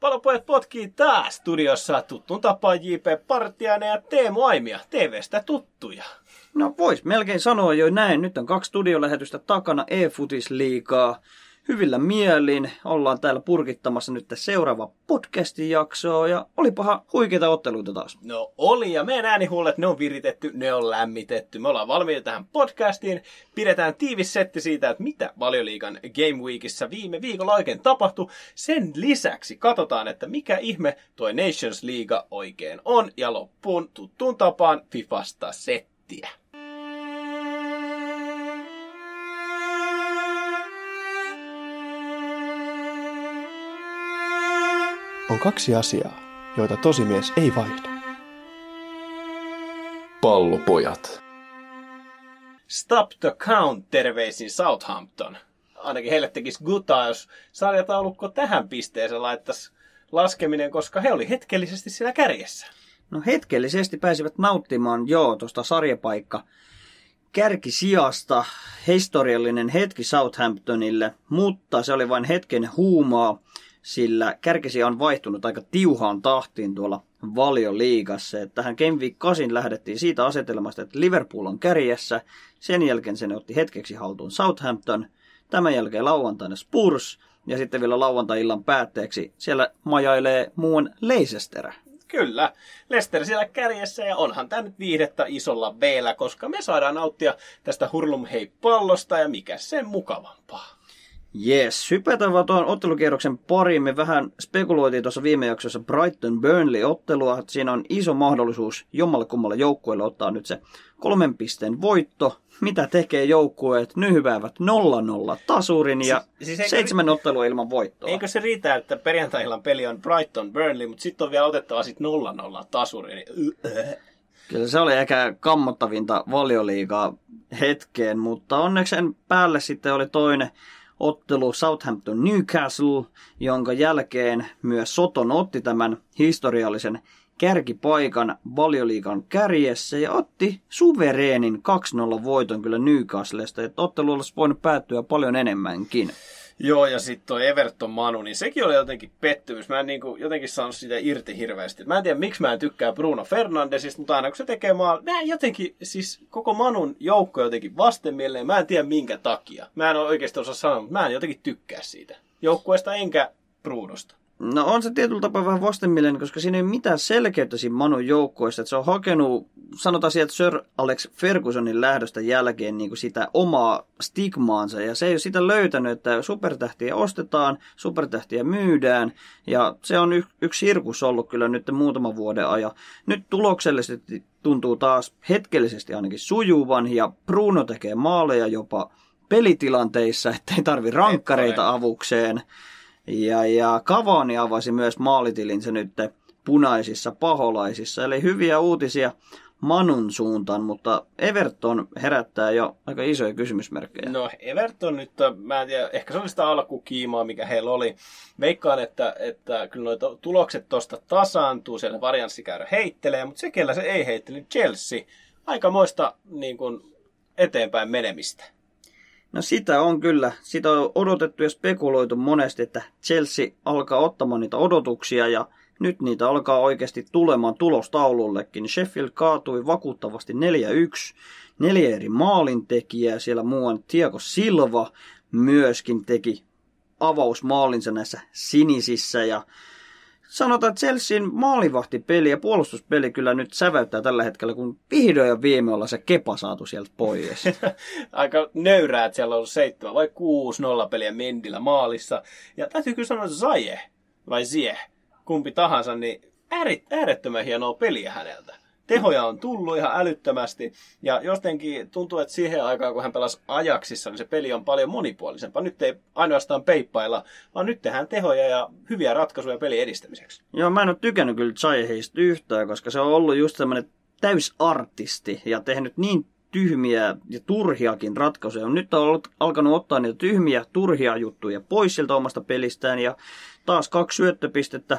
Palopojat potkii taas studiossa tuttuun tapaan J.P. Partiainen ja Teemu Aimia, TVstä tuttuja. No vois melkein sanoa jo näin. Nyt on kaksi studiolähetystä takana e-futisliigaa. Hyvillä mielin ollaan täällä purkittamassa nyt seuraava podcastin jaksoa ja olipahan huikeita otteluita taas. No oli, ja meidän äänihuulet, ne on viritetty, ne on lämmitetty. Me ollaan valmiita tähän podcastiin. Pidetään tiivis setti siitä, että mitä Valioliigan Game Weekissä viime viikolla oikein tapahtui. Sen lisäksi katsotaan, että mikä ihme toi Nations League oikein on. Ja loppuun tuttuun tapaan Fifasta settiä. On kaksi asiaa, joita tosimies ei vaihda. Pallopojat. Stop the count terveisin Southampton. Ainakin heille tekisi gutaa, jos sarjataulukko tähän pisteeseen laittaisi laskeminen, koska he oli hetkellisesti siellä kärjessä. No hetkellisesti pääsivät nauttimaan joo tuosta sarjapaikka kärkisijasta. Historiallinen hetki Southamptonille, mutta se oli vain hetken huumaa, sillä kärkisija on vaihtunut aika tiuhaan tahtiin tuolla valioliigassa. Että tähän Game Week 8 lähdettiin siitä asetelmasta, että Liverpool on kärjessä. Sen jälkeen sen otti hetkeksi haltuun Southampton. Tämän jälkeen lauantaina Spurs. Ja sitten vielä lauantai-illan päätteeksi siellä majailee muun Leicester. Kyllä, Lester siellä kärjessä ja onhan tämä nyt viihdettä isolla b koska me saadaan nauttia tästä hurlumhei pallosta ja mikä sen mukavampaa. Yes, hypätään vaan tuon ottelukierroksen pariin. Me vähän spekuloitiin tuossa viime jaksossa Brighton Burnley-ottelua. Siinä on iso mahdollisuus jommalle kummalle joukkueelle ottaa nyt se kolmen pisteen voitto. Mitä tekee joukkueet? Nyhyväävät 0-0 tasurin ja siis, siis eikö, seitsemän ottelua ilman voittoa. Eikö se riitä, että perjantai peli on Brighton Burnley, mutta sitten on vielä otettava sitten 0-0 tasuri. Kyllä se oli ehkä kammottavinta valioliigaa hetkeen, mutta onneksi sen päälle sitten oli toinen ottelu Southampton Newcastle, jonka jälkeen myös Soton otti tämän historiallisen kärkipaikan valioliikan kärjessä ja otti suvereenin 2-0 voiton kyllä Newcastlesta, että ottelu olisi voinut päättyä paljon enemmänkin. Joo, ja sitten tuo Everton Manu, niin sekin oli jotenkin pettymys. Mä en niin kuin, jotenkin saanut sitä irti hirveästi. Mä en tiedä, miksi mä en tykkää Bruno Fernandesista, mutta aina kun se tekee maal... Mä en jotenkin, siis koko Manun joukko jotenkin vastenmieleen. Mä en tiedä minkä takia. Mä en oikeasti osaa sanoa, mutta mä en jotenkin tykkää siitä joukkueesta enkä Brunosta. No on se tietyllä tapaa vähän vastenmielinen, koska siinä ei ole mitään selkeyttä siinä Manun joukkoista. Että se on hakenut, sanotaan sieltä Sir Alex Fergusonin lähdöstä jälkeen niin kuin sitä omaa stigmaansa. Ja se ei ole sitä löytänyt, että supertähtiä ostetaan, supertähtiä myydään. Ja se on y- yksi sirkus ollut kyllä nyt muutaman vuoden ajan. Nyt tuloksellisesti tuntuu taas hetkellisesti ainakin sujuvan ja Bruno tekee maaleja jopa pelitilanteissa, ettei tarvi rankkareita avukseen. Ja, ja Cavani avasi myös maalitilinsa nyt punaisissa paholaisissa. Eli hyviä uutisia Manun suuntaan, mutta Everton herättää jo aika isoja kysymysmerkkejä. No Everton nyt, mä en tiedä, ehkä se oli sitä alkukiimaa, mikä heillä oli. Veikkaan, että, että kyllä noita tulokset tuosta tasaantuu, siellä varianssikäyrä heittelee, mutta se, kellä se ei heittele, Chelsea, aikamoista niin kuin, eteenpäin menemistä. No sitä on kyllä. Sitä on odotettu ja spekuloitu monesti, että Chelsea alkaa ottamaan niitä odotuksia ja nyt niitä alkaa oikeasti tulemaan tulostaulullekin. Sheffield kaatui vakuuttavasti 4-1. Neljä eri maalintekijää. Siellä muuan Tiago Silva myöskin teki avausmaalinsa näissä sinisissä ja sanotaan, että Chelsean maalivahtipeli ja puolustuspeli kyllä nyt säväyttää tällä hetkellä, kun vihdoin ja viime olla se kepa saatu sieltä pois. Aika nöyrää, että siellä on ollut seitsemän vai kuusi nollapeliä Mendillä maalissa. Ja täytyy kyllä sanoa, että Zaje vai Zie, kumpi tahansa, niin äärettömän hienoa peliä häneltä tehoja on tullut ihan älyttömästi. Ja jotenkin tuntuu, että siihen aikaan, kun hän pelasi ajaksissa, niin se peli on paljon monipuolisempaa. Nyt ei ainoastaan peippailla, vaan nyt tehdään tehoja ja hyviä ratkaisuja pelin edistämiseksi. Joo, mä en ole tykännyt kyllä Chaiheista yhtään, koska se on ollut just semmoinen täysartisti ja tehnyt niin tyhmiä ja turhiakin ratkaisuja. Nyt on ollut, alkanut ottaa niitä tyhmiä, turhia juttuja pois sieltä omasta pelistään ja taas kaksi syöttöpistettä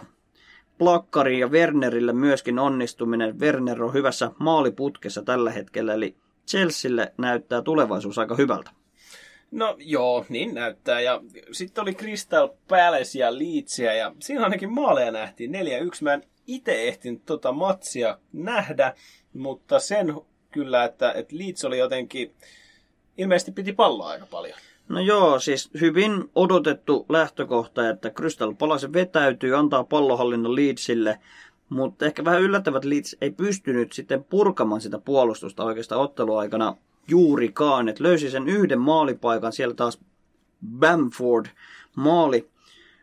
Plakkari ja Wernerille myöskin onnistuminen. Werner on hyvässä maaliputkessa tällä hetkellä, eli Chelsealle näyttää tulevaisuus aika hyvältä. No joo, niin näyttää. Ja sitten oli Crystal Palace ja Leedsia ja siinä ainakin maaleja nähtiin 4-1. Mä en itse ehtinyt tota matsia nähdä, mutta sen kyllä, että, että Leeds oli jotenkin, ilmeisesti piti palloa aika paljon. No joo, siis hyvin odotettu lähtökohta, että Crystal Palace vetäytyy, antaa pallohallinnon Leedsille, mutta ehkä vähän yllättävät Leeds ei pystynyt sitten purkamaan sitä puolustusta oikeastaan otteluaikana juurikaan. Et löysi sen yhden maalipaikan, siellä taas Bamford maali,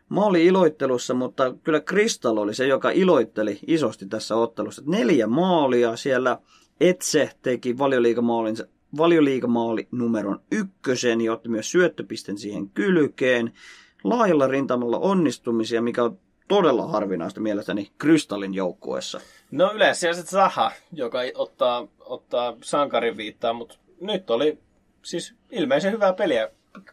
maali iloittelussa, mutta kyllä Crystal oli se, joka iloitteli isosti tässä ottelussa. Neljä maalia siellä Etse teki valioliigamaalin valioliigamaali numeron ykkösen ja otti myös syöttöpisten siihen kylkeen. Laajalla rintamalla onnistumisia, mikä on todella harvinaista mielestäni Krystallin joukkueessa. No yleensä se Zaha, joka ottaa, ottaa sankarin viittaa, mutta nyt oli siis ilmeisen hyvää peliä.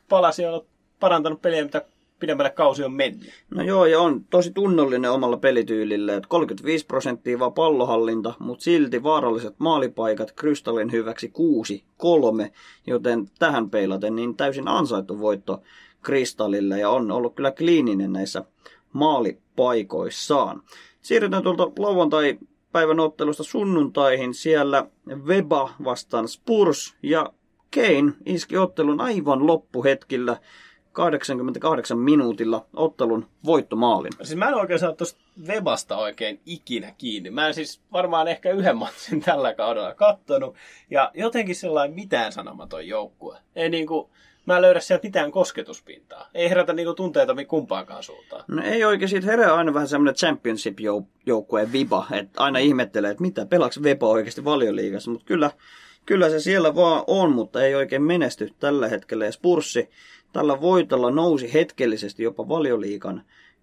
Palasi on parantanut peliä, mitä pidemmälle kausi on mennyt. No joo, ja on tosi tunnollinen omalla pelityylillä, että 35 prosenttia vaan pallohallinta, mutta silti vaaralliset maalipaikat Krystallin hyväksi 6 kolme, joten tähän peilaten niin täysin ansaittu voitto Kristallille ja on ollut kyllä kliininen näissä maalipaikoissaan. Siirrytään tuolta lauantai päivän ottelusta sunnuntaihin. Siellä Weba vastaan Spurs ja Kane iski ottelun aivan loppuhetkillä 88 minuutilla ottelun voittomaalin. Siis mä en oikein saa tuosta Webasta oikein ikinä kiinni. Mä en siis varmaan ehkä yhden matsin tällä kaudella kattonut. Ja jotenkin sellainen mitään sanomaton joukkue. Ei niinku, mä en löydä sieltä mitään kosketuspintaa. Ei herätä niinku tunteita kumpaankaan suuntaan. No ei oikein, siitä herää aina vähän semmoinen championship-joukkueen viba, että aina ihmettelee, että mitä, pelaaks Weba oikeasti valioliigassa, mutta kyllä, kyllä se siellä vaan on, mutta ei oikein menesty tällä hetkellä. Ja Spurssi tällä voitolla nousi hetkellisesti jopa valioliikan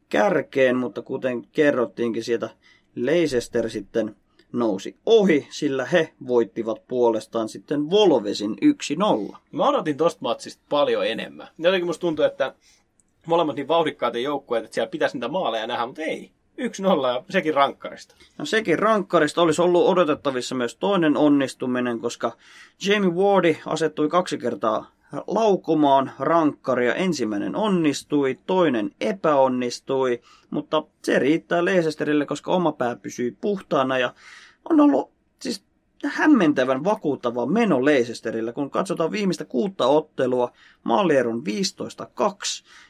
kärkeen, mutta kuten kerrottiinkin sieltä Leicester sitten nousi ohi, sillä he voittivat puolestaan sitten Volvesin 1-0. Mä odotin tosta matsista paljon enemmän. Jotenkin musta tuntuu, että molemmat niin vauhdikkaat joukkueet, että siellä pitäisi niitä maaleja nähdä, mutta ei. 1-0 ja sekin rankkarista. No sekin rankkarista olisi ollut odotettavissa myös toinen onnistuminen, koska Jamie Wardi asettui kaksi kertaa laukomaan rankkaria. Ensimmäinen onnistui, toinen epäonnistui, mutta se riittää Leicesterille, koska oma pää pysyy puhtaana ja on ollut siis hämmentävän vakuuttava meno Leicesterillä, kun katsotaan viimeistä kuutta ottelua, maalieron 15-2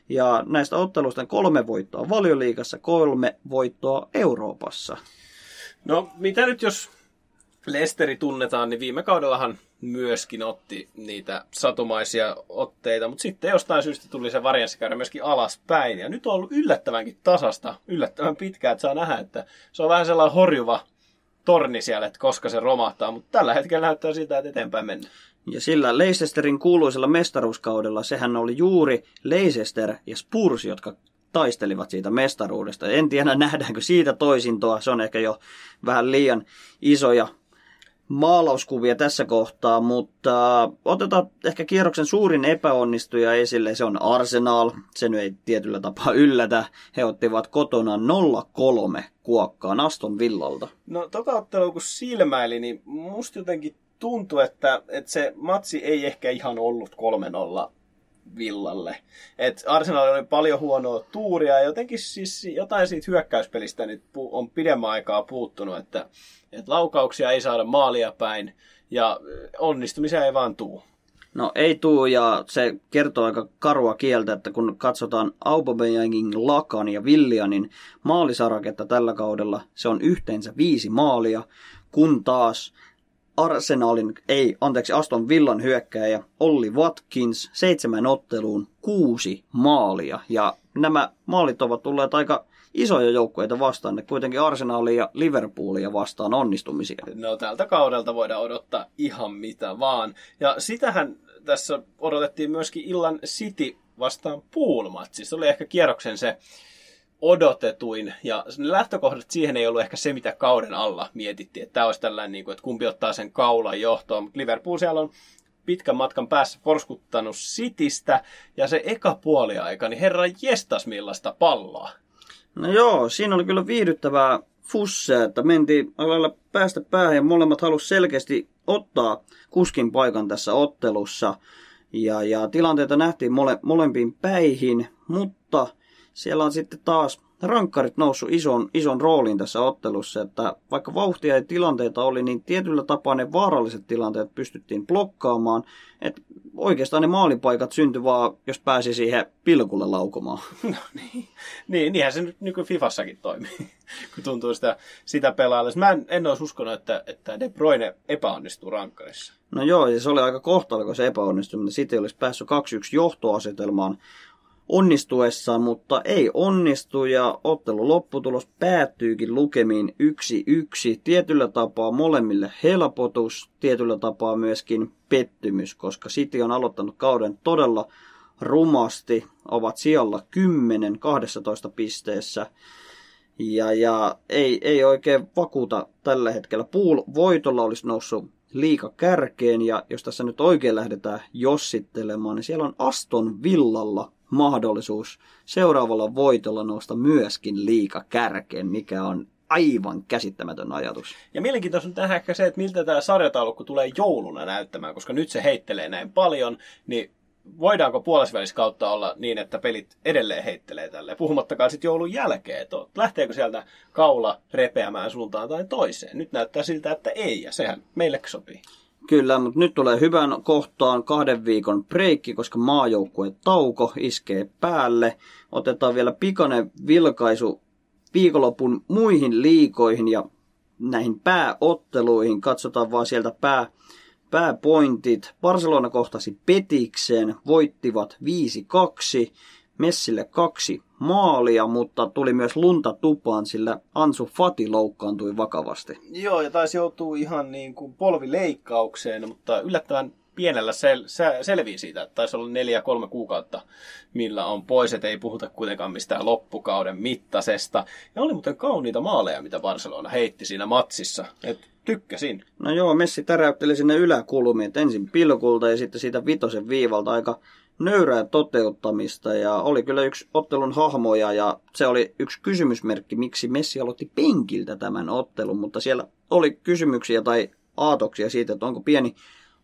ja näistä otteluista kolme voittoa valioliigassa, kolme voittoa Euroopassa. No mitä nyt jos Lesteri tunnetaan, niin viime kaudellahan myöskin otti niitä satumaisia otteita, mutta sitten jostain syystä tuli se varianssikäyrä myöskin alaspäin. Ja nyt on ollut yllättävänkin tasasta, yllättävän pitkään, että saa nähdä, että se on vähän sellainen horjuva torni siellä, että koska se romahtaa, mutta tällä hetkellä näyttää siltä, että eteenpäin mennään. Ja sillä Leicesterin kuuluisella mestaruuskaudella sehän oli juuri Leicester ja Spurs, jotka taistelivat siitä mestaruudesta. En tiedä, nähdäänkö siitä toisintoa. Se on ehkä jo vähän liian isoja maalauskuvia tässä kohtaa, mutta otetaan ehkä kierroksen suurin epäonnistuja esille. Se on Arsenal. Se nyt ei tietyllä tapaa yllätä. He ottivat kotona 0-3 kuokkaan Aston Villalta. No tota ottelua kun silmäili, niin musta jotenkin tuntui, että, että se matsi ei ehkä ihan ollut 3-0 Villalle. Et Arsenal oli paljon huonoa tuuria ja jotenkin siis jotain siitä hyökkäyspelistä nyt on pidemmän aikaa puuttunut, että, että laukauksia ei saada maalia päin ja onnistumisia ei vaan tuu. No ei tuu ja se kertoo aika karua kieltä, että kun katsotaan Aubameyangin, Lakan ja Villianin maalisaraketta tällä kaudella, se on yhteensä viisi maalia, kun taas Arsenalin, ei, anteeksi, Aston Villan hyökkääjä Olli Watkins seitsemän otteluun kuusi maalia. Ja nämä maalit ovat tulleet aika isoja joukkueita vastaan, ne kuitenkin Arsenalia ja Liverpoolia vastaan onnistumisia. No tältä kaudelta voidaan odottaa ihan mitä vaan. Ja sitähän tässä odotettiin myöskin illan City vastaan Pool-matsi. Se oli ehkä kierroksen se odotetuin. Ja lähtökohdat siihen ei ollut ehkä se, mitä kauden alla mietittiin. Että tämä olisi tällainen, niin kuin, että kumpi ottaa sen kaulan johtoon. Mutta Liverpool siellä on pitkän matkan päässä porskuttanut Sitistä. Ja se eka puoliaika, niin herra jestas millaista palloa. No joo, siinä oli kyllä viihdyttävää fusse, että mentiin lailla päästä päähän ja molemmat halusi selkeästi ottaa kuskin paikan tässä ottelussa. Ja, ja tilanteita nähtiin mole, molempiin päihin, mutta siellä on sitten taas rankkarit noussut ison, ison rooliin tässä ottelussa, että vaikka vauhtia ja tilanteita oli, niin tietyllä tapaa ne vaaralliset tilanteet pystyttiin blokkaamaan. että oikeastaan ne maalipaikat syntyi vaan, jos pääsi siihen pilkulle laukomaan. No niin, niin niinhän se nyt niin Fifassakin toimii, kun tuntuu sitä, sitä pelailla. Mä en, en olisi uskonut, että, että De Bruyne epäonnistuu rankkarissa. No joo, ja se oli aika kohtalo, kun se epäonnistui, mutta sitten olisi päässyt 2-1 johtoasetelmaan onnistuessaan, mutta ei onnistu ja ottelun lopputulos päättyykin lukemiin 1-1. Tietyllä tapaa molemmille helpotus, tietyllä tapaa myöskin pettymys, koska City on aloittanut kauden todella rumasti, ovat siellä 10 12 pisteessä. Ja, ja ei, ei oikein vakuuta tällä hetkellä. Pool voitolla olisi noussut liika kärkeen, ja jos tässä nyt oikein lähdetään jossittelemaan, niin siellä on Aston Villalla mahdollisuus seuraavalla voitolla nousta myöskin liika kärkeen, mikä on aivan käsittämätön ajatus. Ja mielenkiintoista on tähän ehkä se, että miltä tämä sarjataulukko tulee jouluna näyttämään, koska nyt se heittelee näin paljon, niin voidaanko kautta olla niin, että pelit edelleen heittelee tälle, puhumattakaan sitten joulun jälkeen, että lähteekö sieltä kaula repeämään suuntaan tai toiseen. Nyt näyttää siltä, että ei, ja sehän meille sopii. Kyllä, mutta nyt tulee hyvän kohtaan kahden viikon breikki, koska maajoukkue tauko iskee päälle. Otetaan vielä pikainen vilkaisu viikonlopun muihin liikoihin ja näihin pääotteluihin. Katsotaan vaan sieltä pää, pääpointit. Barcelona kohtasi Petikseen, voittivat 5-2. Messille kaksi maalia, mutta tuli myös lunta tupaan, sillä Ansu Fati loukkaantui vakavasti. Joo, ja taisi joutua ihan niin kuin polvileikkaukseen, mutta yllättävän pienellä sel- sel- selvii siitä, että taisi olla neljä kolme kuukautta, millä on pois, että ei puhuta kuitenkaan mistään loppukauden mittasesta. Ja oli muuten kauniita maaleja, mitä Barcelona heitti siinä matsissa. Et tykkäsin. No joo, Messi täräytteli sinne yläkulmiin, että ensin pilkulta ja sitten siitä vitosen viivalta aika nöyrää toteuttamista ja oli kyllä yksi ottelun hahmoja ja se oli yksi kysymysmerkki, miksi Messi aloitti penkiltä tämän ottelun, mutta siellä oli kysymyksiä tai aatoksia siitä, että onko pieni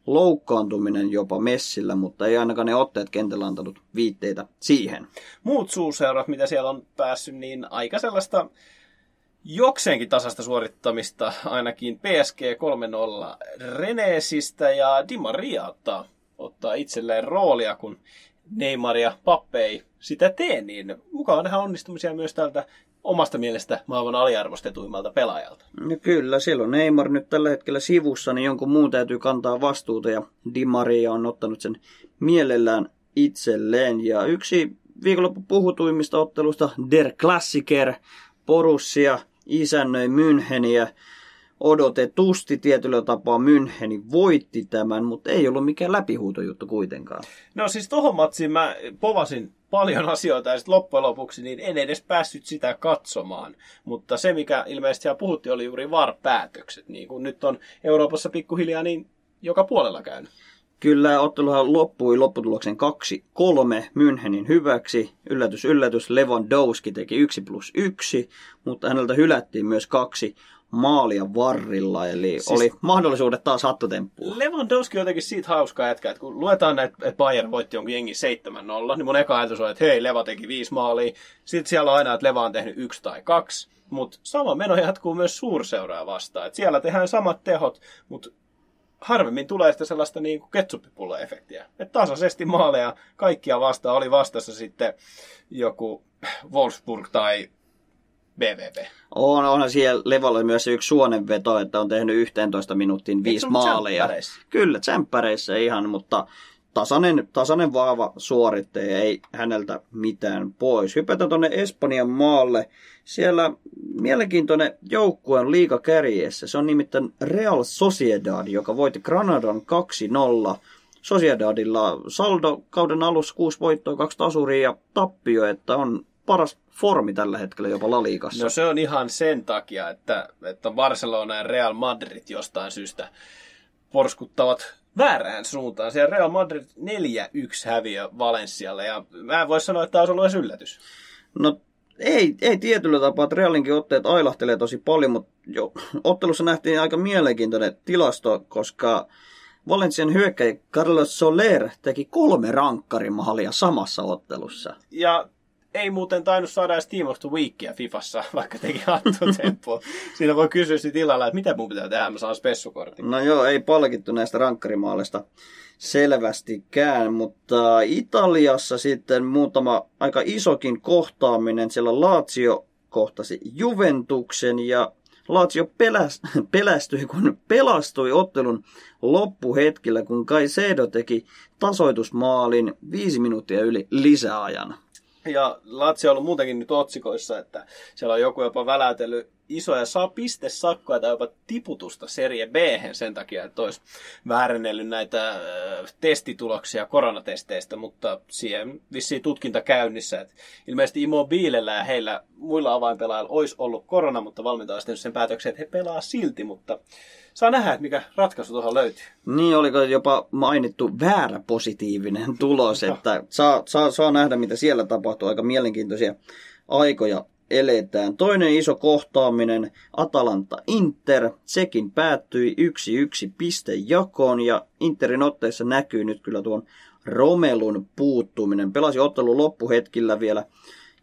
loukkaantuminen jopa Messillä, mutta ei ainakaan ne otteet kentällä antanut viitteitä siihen. Muut suuseurat, mitä siellä on päässyt, niin aika sellaista jokseenkin tasasta suorittamista, ainakin PSG 3-0 Renesistä ja Di Maria ottaa itselleen roolia, kun Neymar ja Pappe ei sitä tee, niin mukaan nähdä onnistumisia myös tältä omasta mielestä maailman aliarvostetuimmalta pelaajalta. No kyllä, siellä on Neymar nyt tällä hetkellä sivussa, niin jonkun muun täytyy kantaa vastuuta ja Di Maria on ottanut sen mielellään itselleen. Ja yksi viikonloppu puhutuimmista ottelusta Der Klassiker, Borussia isännöi Müncheniä odotetusti tietyllä tapaa Müncheni voitti tämän, mutta ei ollut mikään läpihuutojuttu kuitenkaan. No siis tohon matsiin mä povasin paljon asioita ja sitten loppujen lopuksi niin en edes päässyt sitä katsomaan. Mutta se, mikä ilmeisesti siellä puhuttiin, oli juuri VAR-päätökset. Niin kun nyt on Euroopassa pikkuhiljaa niin joka puolella käynyt. Kyllä, otteluhan loppui lopputuloksen 2-3 Münchenin hyväksi. Yllätys, yllätys, Lewandowski teki 1 plus 1, mutta häneltä hylättiin myös kaksi maalia varrilla, eli siis oli mahdollisuudet taas hattutemppuun. Lewandowski on jotenkin siitä hauska jätkä, että kun luetaan näitä, että Bayern voitti jonkin jengi 7-0, niin mun eka ajatus on, että hei, Leva teki viisi maalia. Sitten siellä on aina, että Leva on tehnyt yksi tai kaksi, mutta sama meno jatkuu myös suurseuraa vastaan. Että siellä tehdään samat tehot, mutta harvemmin tulee sitä sellaista niin kuin ketsuppipulla-efektiä. Että tasaisesti maaleja kaikkia vastaan oli vastassa sitten joku Wolfsburg tai BVB. On, onhan siellä Levolla myös yksi suonenveto, että on tehnyt 11 minuuttiin viisi maalia. Kyllä, tsemppäreissä ihan, mutta tasainen, tasainen vaava suorittaja, ei häneltä mitään pois. Hypätään tuonne Espanjan maalle. Siellä mielenkiintoinen joukkue on liika kärjessä. Se on nimittäin Real Sociedad, joka voitti Granadan 2-0. Sociedadilla saldo kauden alussa kuusi voittoa, kaksi tasuria ja tappio, että on paras formi tällä hetkellä jopa La Ligassa. No se on ihan sen takia, että, että Barcelona ja Real Madrid jostain syystä porskuttavat väärään suuntaan. Siellä Real Madrid 4-1 häviö Valenssialle ja mä en voi sanoa, että tämä olisi ollut edes yllätys. No ei, ei tietyllä tapaa, että Realinkin otteet ailahtelee tosi paljon, mutta jo, ottelussa nähtiin aika mielenkiintoinen tilasto, koska Valencian hyökkäjä Carlos Soler teki kolme rankkarimaalia samassa ottelussa. Ja ei muuten tainnut saada edes Team of the Weekia Fifassa, vaikka teki hattutempo. Siinä voi kysyä sitten illalla, että mitä mun pitää tehdä, mä saan spessukortin. No joo, ei palkittu näistä rankkarimaaleista selvästikään, mutta Italiassa sitten muutama aika isokin kohtaaminen. Siellä Lazio kohtasi Juventuksen ja Lazio peläs, pelästyi, kun pelastui ottelun loppuhetkellä, kun Caicedo teki tasoitusmaalin viisi minuuttia yli lisäajan. Ja Lazio on ollut muutenkin nyt otsikoissa, että siellä on joku jopa väläytellyt isoja saa pistesakkoja tai jopa tiputusta Serie b sen takia, että olisi väärennellyt näitä testituloksia koronatesteistä, mutta siihen vissiin tutkinta käynnissä. Että ilmeisesti Immobilellä ja heillä muilla avainpelaajilla olisi ollut korona, mutta valmentaja olisi sen päätöksen, että he pelaa silti, mutta saa nähdä, että mikä ratkaisu tuohon löytyy. Niin, oliko jopa mainittu väärä positiivinen tulos, että saa, saa, saa nähdä, mitä siellä tapahtuu. Aika mielenkiintoisia aikoja eletään. Toinen iso kohtaaminen, Atalanta-Inter, sekin päättyi yksi yksi pistejakoon ja Interin otteessa näkyy nyt kyllä tuon Romelun puuttuminen. Pelasi ottelun loppuhetkillä vielä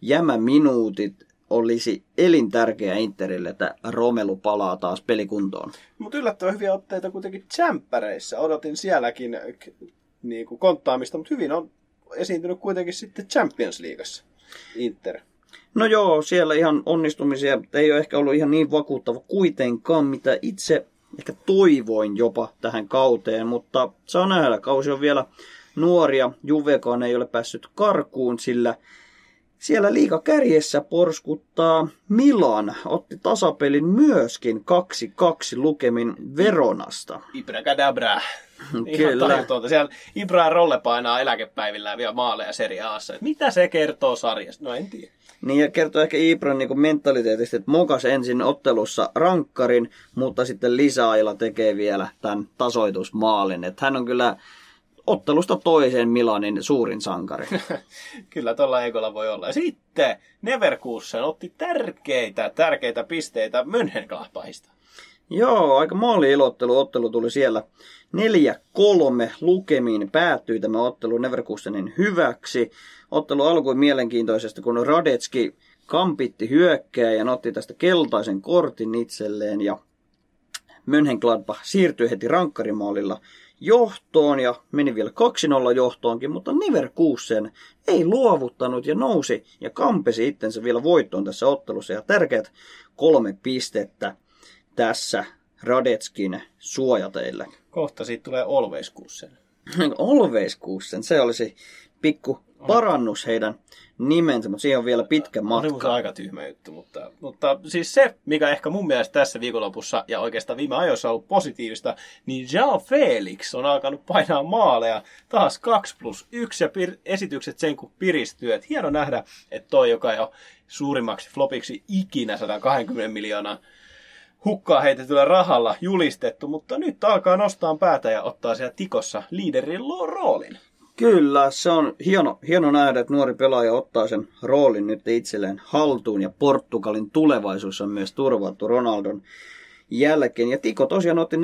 jämäminuutit, olisi elintärkeä Interille, että Romelu palaa taas pelikuntoon. Mutta yllättävän hyviä otteita kuitenkin tsemppäreissä. Odotin sielläkin niin kuin konttaamista, mutta hyvin on esiintynyt kuitenkin sitten Champions Leagueassa Inter. No joo, siellä ihan onnistumisia ei ole ehkä ollut ihan niin vakuuttava kuitenkaan, mitä itse ehkä toivoin jopa tähän kauteen, mutta saa nähdä, kausi on vielä nuoria, Juvekaan ei ole päässyt karkuun, sillä siellä liika kärjessä porskuttaa Milan, otti tasapelin myöskin 2-2 lukemin Veronasta. Ibracadabra. Kyllä. Siellä Ibra Rolle painaa eläkepäivillään vielä maaleja Serie Aassa. Mitä se kertoo sarjasta? No en tiedä. Niin ja kertoo ehkä Ibran niin mentaliteetistä, että mokas ensin ottelussa rankkarin, mutta sitten lisäajalla tekee vielä tämän tasoitusmaalin. Että hän on kyllä ottelusta toiseen Milanin suurin sankari. kyllä tuolla Ekolla voi olla. Ja sitten Neverkusen otti tärkeitä, tärkeitä pisteitä Mönchengladbachista. Joo, aika maali-ilottelu. Ottelu tuli siellä 4-3 lukemiin päättyi tämä ottelu Neverkusenin hyväksi. Ottelu alkoi mielenkiintoisesti, kun Radetski kampitti hyökkää ja otti tästä keltaisen kortin itselleen ja Mönchengladbach siirtyi heti rankkarimaalilla johtoon ja meni vielä 2-0 johtoonkin, mutta Neverkusen ei luovuttanut ja nousi ja kampesi itsensä vielä voittoon tässä ottelussa ja tärkeät kolme pistettä tässä Radetskin suojateille. Kohta siitä tulee Olveiskuussen. Olveiskuussen, se olisi pikku parannus heidän nimensä, mutta siihen on vielä pitkä matka. On aika tyhmä juttu, mutta, mutta siis se, mikä ehkä mun mielestä tässä viikonlopussa ja oikeastaan viime ajoissa on ollut positiivista, niin Jean Felix on alkanut painaa maaleja taas 2 plus 1 ja pir- esitykset sen kun piristyy. Et hieno nähdä, että toi, joka jo suurimmaksi flopiksi ikinä 120 miljoonaa hukkaa heitetyllä rahalla julistettu, mutta nyt alkaa nostaa päätä ja ottaa siellä tikossa liiderin roolin. Kyllä, se on hieno, hieno nähdä, että nuori pelaaja ottaa sen roolin nyt itselleen haltuun ja Portugalin tulevaisuus on myös turvattu Ronaldon jälkeen. Ja Tiko tosiaan otti 4-0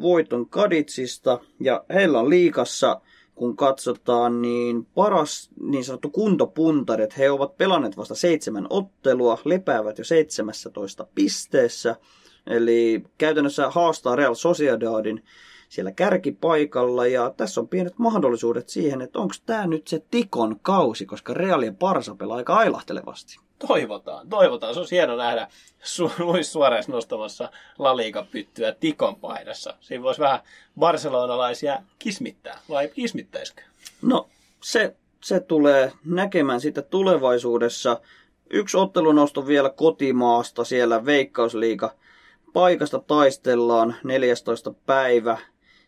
voiton Kaditsista ja heillä on liikassa, kun katsotaan, niin paras niin sanottu kuntopuntari, että he ovat pelanneet vasta seitsemän ottelua, lepäävät jo 17 pisteessä – Eli käytännössä haastaa Real Sociedadin siellä kärkipaikalla ja tässä on pienet mahdollisuudet siihen, että onko tämä nyt se Tikon kausi, koska Real ja Barsa pelaa aika ailahtelevasti. Toivotaan, toivotaan. Se on hieno nähdä su- Luis Suarez nostamassa La Liga-pyttyä Tikon paidassa. Siinä voisi vähän barcelonalaisia kismittää, vai kismittäisikö? No, se, se tulee näkemään sitä tulevaisuudessa. Yksi ottelunosto vielä kotimaasta siellä Veikkausliiga paikasta taistellaan 14. päivä.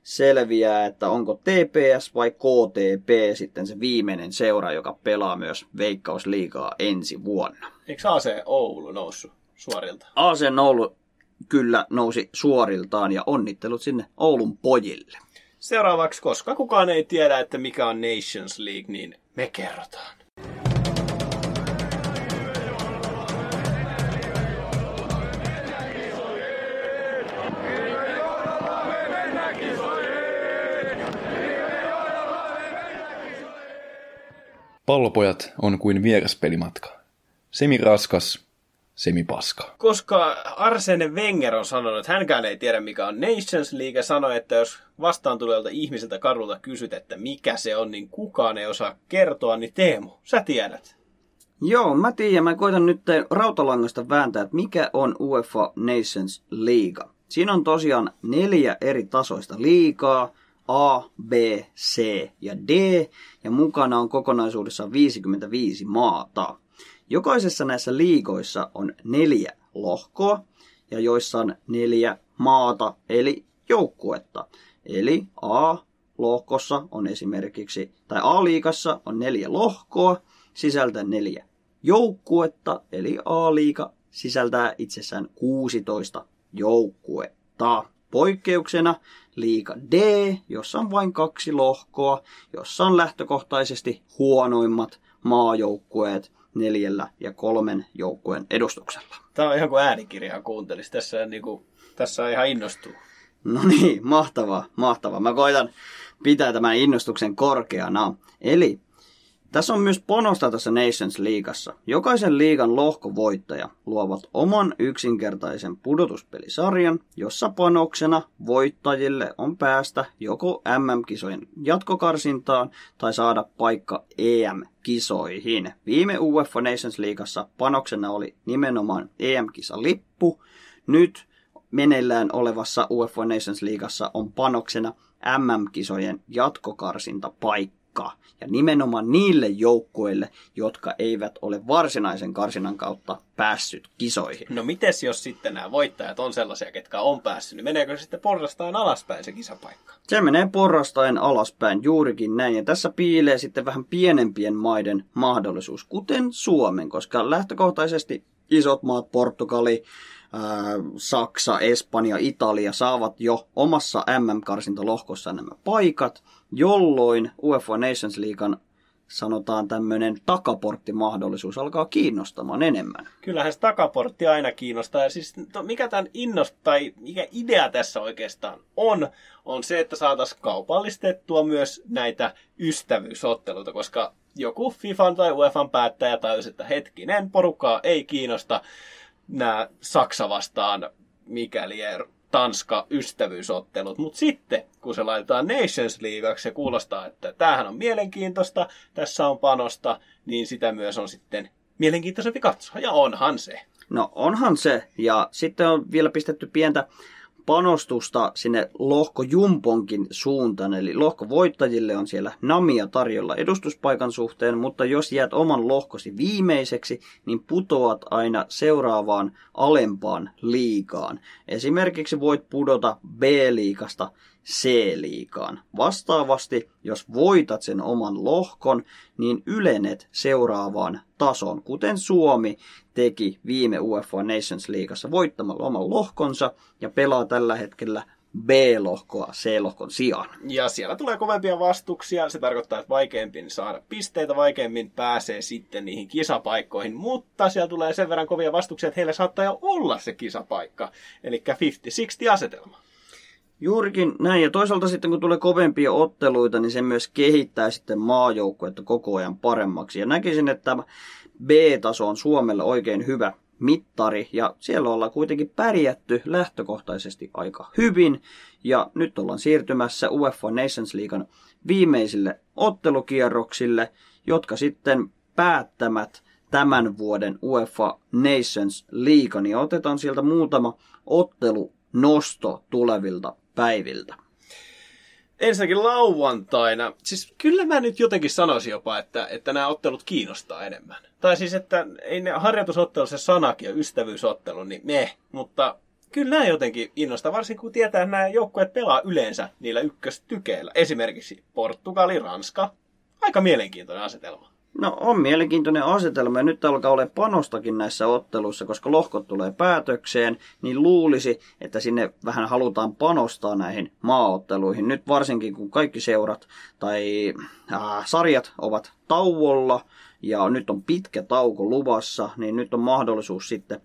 Selviää, että onko TPS vai KTP sitten se viimeinen seura, joka pelaa myös Veikkausliigaa ensi vuonna. Eikö AC Oulu noussut suorilta? AC Oulu kyllä nousi suoriltaan ja onnittelut sinne Oulun pojille. Seuraavaksi, koska kukaan ei tiedä, että mikä on Nations League, niin me kerrotaan. Pallopojat on kuin vieraspelimatka. Semi raskas, semi paska. Koska Arsene Wenger on sanonut, että hänkään ei tiedä mikä on Nations League, ja sanoi, että jos vastaan tulevalta ihmiseltä kadulta kysyt, että mikä se on, niin kukaan ei osaa kertoa, niin Teemu, sä tiedät. Joo, mä tiedän. Mä koitan nyt rautalangasta vääntää, että mikä on UEFA Nations League. Siinä on tosiaan neljä eri tasoista liigaa, A, B, C ja D, ja mukana on kokonaisuudessaan 55 maata. Jokaisessa näissä liigoissa on neljä lohkoa, ja joissa on neljä maata, eli joukkuetta. Eli A-lohkossa on esimerkiksi, tai A-liigassa on neljä lohkoa, sisältää neljä joukkuetta, eli A-liiga sisältää itsessään 16 joukkuetta. Poikkeuksena liiga D, jossa on vain kaksi lohkoa, jossa on lähtökohtaisesti huonoimmat maajoukkueet neljällä ja kolmen joukkueen edustuksella. Tämä on ihan kuin äänikirjaa kuuntelisi. Tässä, niin kuin, tässä ihan innostuu. No niin, mahtavaa, mahtavaa. Mä koitan pitää tämän innostuksen korkeana. Eli tässä on myös panosta tässä Nations Liigassa. Jokaisen liigan lohkovoittaja luovat oman yksinkertaisen pudotuspelisarjan, jossa panoksena voittajille on päästä joko MM-kisojen jatkokarsintaan tai saada paikka EM-kisoihin. Viime UEFA Nations Liigassa panoksena oli nimenomaan EM-kisalippu. Nyt meneillään olevassa UEFA Nations Liigassa on panoksena MM-kisojen jatkokarsinta paikka. Ja nimenomaan niille joukkueille, jotka eivät ole varsinaisen karsinan kautta päässyt kisoihin. No mites jos sitten nämä voittajat on sellaisia, ketkä on päässyt, niin meneekö sitten porrastain alaspäin se kisapaikka? Se menee porrastain alaspäin juurikin näin. Ja tässä piilee sitten vähän pienempien maiden mahdollisuus, kuten Suomen, koska lähtökohtaisesti isot maat, Portugali, Saksa, Espanja, Italia saavat jo omassa MM-karsintalohkossa nämä paikat, jolloin UEFA Nations Leaguean sanotaan tämmöinen takaporttimahdollisuus alkaa kiinnostamaan enemmän. Kyllähän se takaportti aina kiinnostaa. Ja siis mikä tämän innost, tai mikä idea tässä oikeastaan on, on se, että saataisiin kaupallistettua myös näitä ystävyysotteluita, koska joku FIFAn tai UEFan päättäjä tajusi, että hetkinen, porukkaa ei kiinnosta nämä Saksa vastaan mikäli Tanska ystävyysottelut. Mutta sitten, kun se laitetaan Nations Leagueaksi, se kuulostaa, että tämähän on mielenkiintoista, tässä on panosta, niin sitä myös on sitten mielenkiintoisempi katsoa. Ja onhan se. No onhan se. Ja sitten on vielä pistetty pientä panostusta sinne lohko Jumponkin suuntaan, eli lohkovoittajille on siellä namia tarjolla edustuspaikan suhteen, mutta jos jäät oman lohkosi viimeiseksi, niin putoat aina seuraavaan alempaan liikaan. Esimerkiksi voit pudota B-liikasta C-liigaan. Vastaavasti, jos voitat sen oman lohkon, niin ylenet seuraavaan tason, kuten Suomi teki viime UEFA Nations Leagueassa voittamalla oman lohkonsa ja pelaa tällä hetkellä B-lohkoa C-lohkon sijaan. Ja siellä tulee kovempia vastuksia. Se tarkoittaa, että vaikeammin saada pisteitä, vaikeammin pääsee sitten niihin kisapaikkoihin. Mutta siellä tulee sen verran kovia vastuksia, että heillä saattaa jo olla se kisapaikka. Eli 50-60 asetelma. Juurikin näin, ja toisaalta sitten kun tulee kovempia otteluita, niin se myös kehittää sitten maajoukkuetta koko ajan paremmaksi. Ja näkisin, että tämä B-taso on Suomelle oikein hyvä mittari, ja siellä ollaan kuitenkin pärjätty lähtökohtaisesti aika hyvin, ja nyt ollaan siirtymässä UEFA Nations Leaguean viimeisille ottelukierroksille, jotka sitten päättämät tämän vuoden UEFA Nations League, niin otetaan sieltä muutama ottelu nosto tulevilta päiviltä? Ensinnäkin lauantaina, siis kyllä mä nyt jotenkin sanoisin jopa, että, että nämä ottelut kiinnostaa enemmän. Tai siis, että ei ne harjoitusottelu, se sanakin ja ystävyysottelu, niin me, mutta kyllä nämä jotenkin innostaa, varsinkin kun tietää, että nämä joukkueet pelaa yleensä niillä ykköstykeillä. Esimerkiksi Portugali, Ranska. Aika mielenkiintoinen asetelma. No on mielenkiintoinen asetelma ja nyt alkaa olla panostakin näissä otteluissa, koska lohkot tulee päätökseen, niin luulisi, että sinne vähän halutaan panostaa näihin maaotteluihin. Nyt varsinkin kun kaikki seurat tai äh, sarjat ovat tauolla ja nyt on pitkä tauko luvassa, niin nyt on mahdollisuus sitten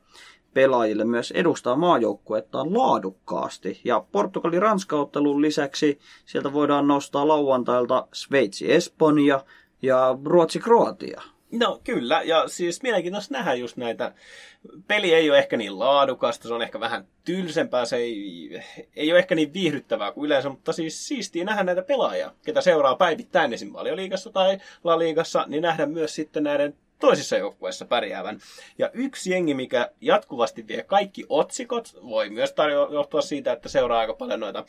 pelaajille myös edustaa maajoukkuettaan laadukkaasti. Ja Portugali-Ranska-ottelun lisäksi sieltä voidaan nostaa lauantailta Sveitsi-Espanja, ja Ruotsi-Kroatia. No kyllä, ja siis mielenkiintoista nähdä just näitä. Peli ei ole ehkä niin laadukasta, se on ehkä vähän tylsempää, se ei, ei ole ehkä niin viihdyttävää kuin yleensä, mutta siis siistiä nähdä näitä pelaajia, ketä seuraa päivittäin esim. liigassa tai La Liigassa, niin nähdä myös sitten näiden toisissa joukkueissa pärjäävän. Ja yksi jengi, mikä jatkuvasti vie kaikki otsikot, voi myös tarjo- johtua siitä, että seuraa aika paljon noita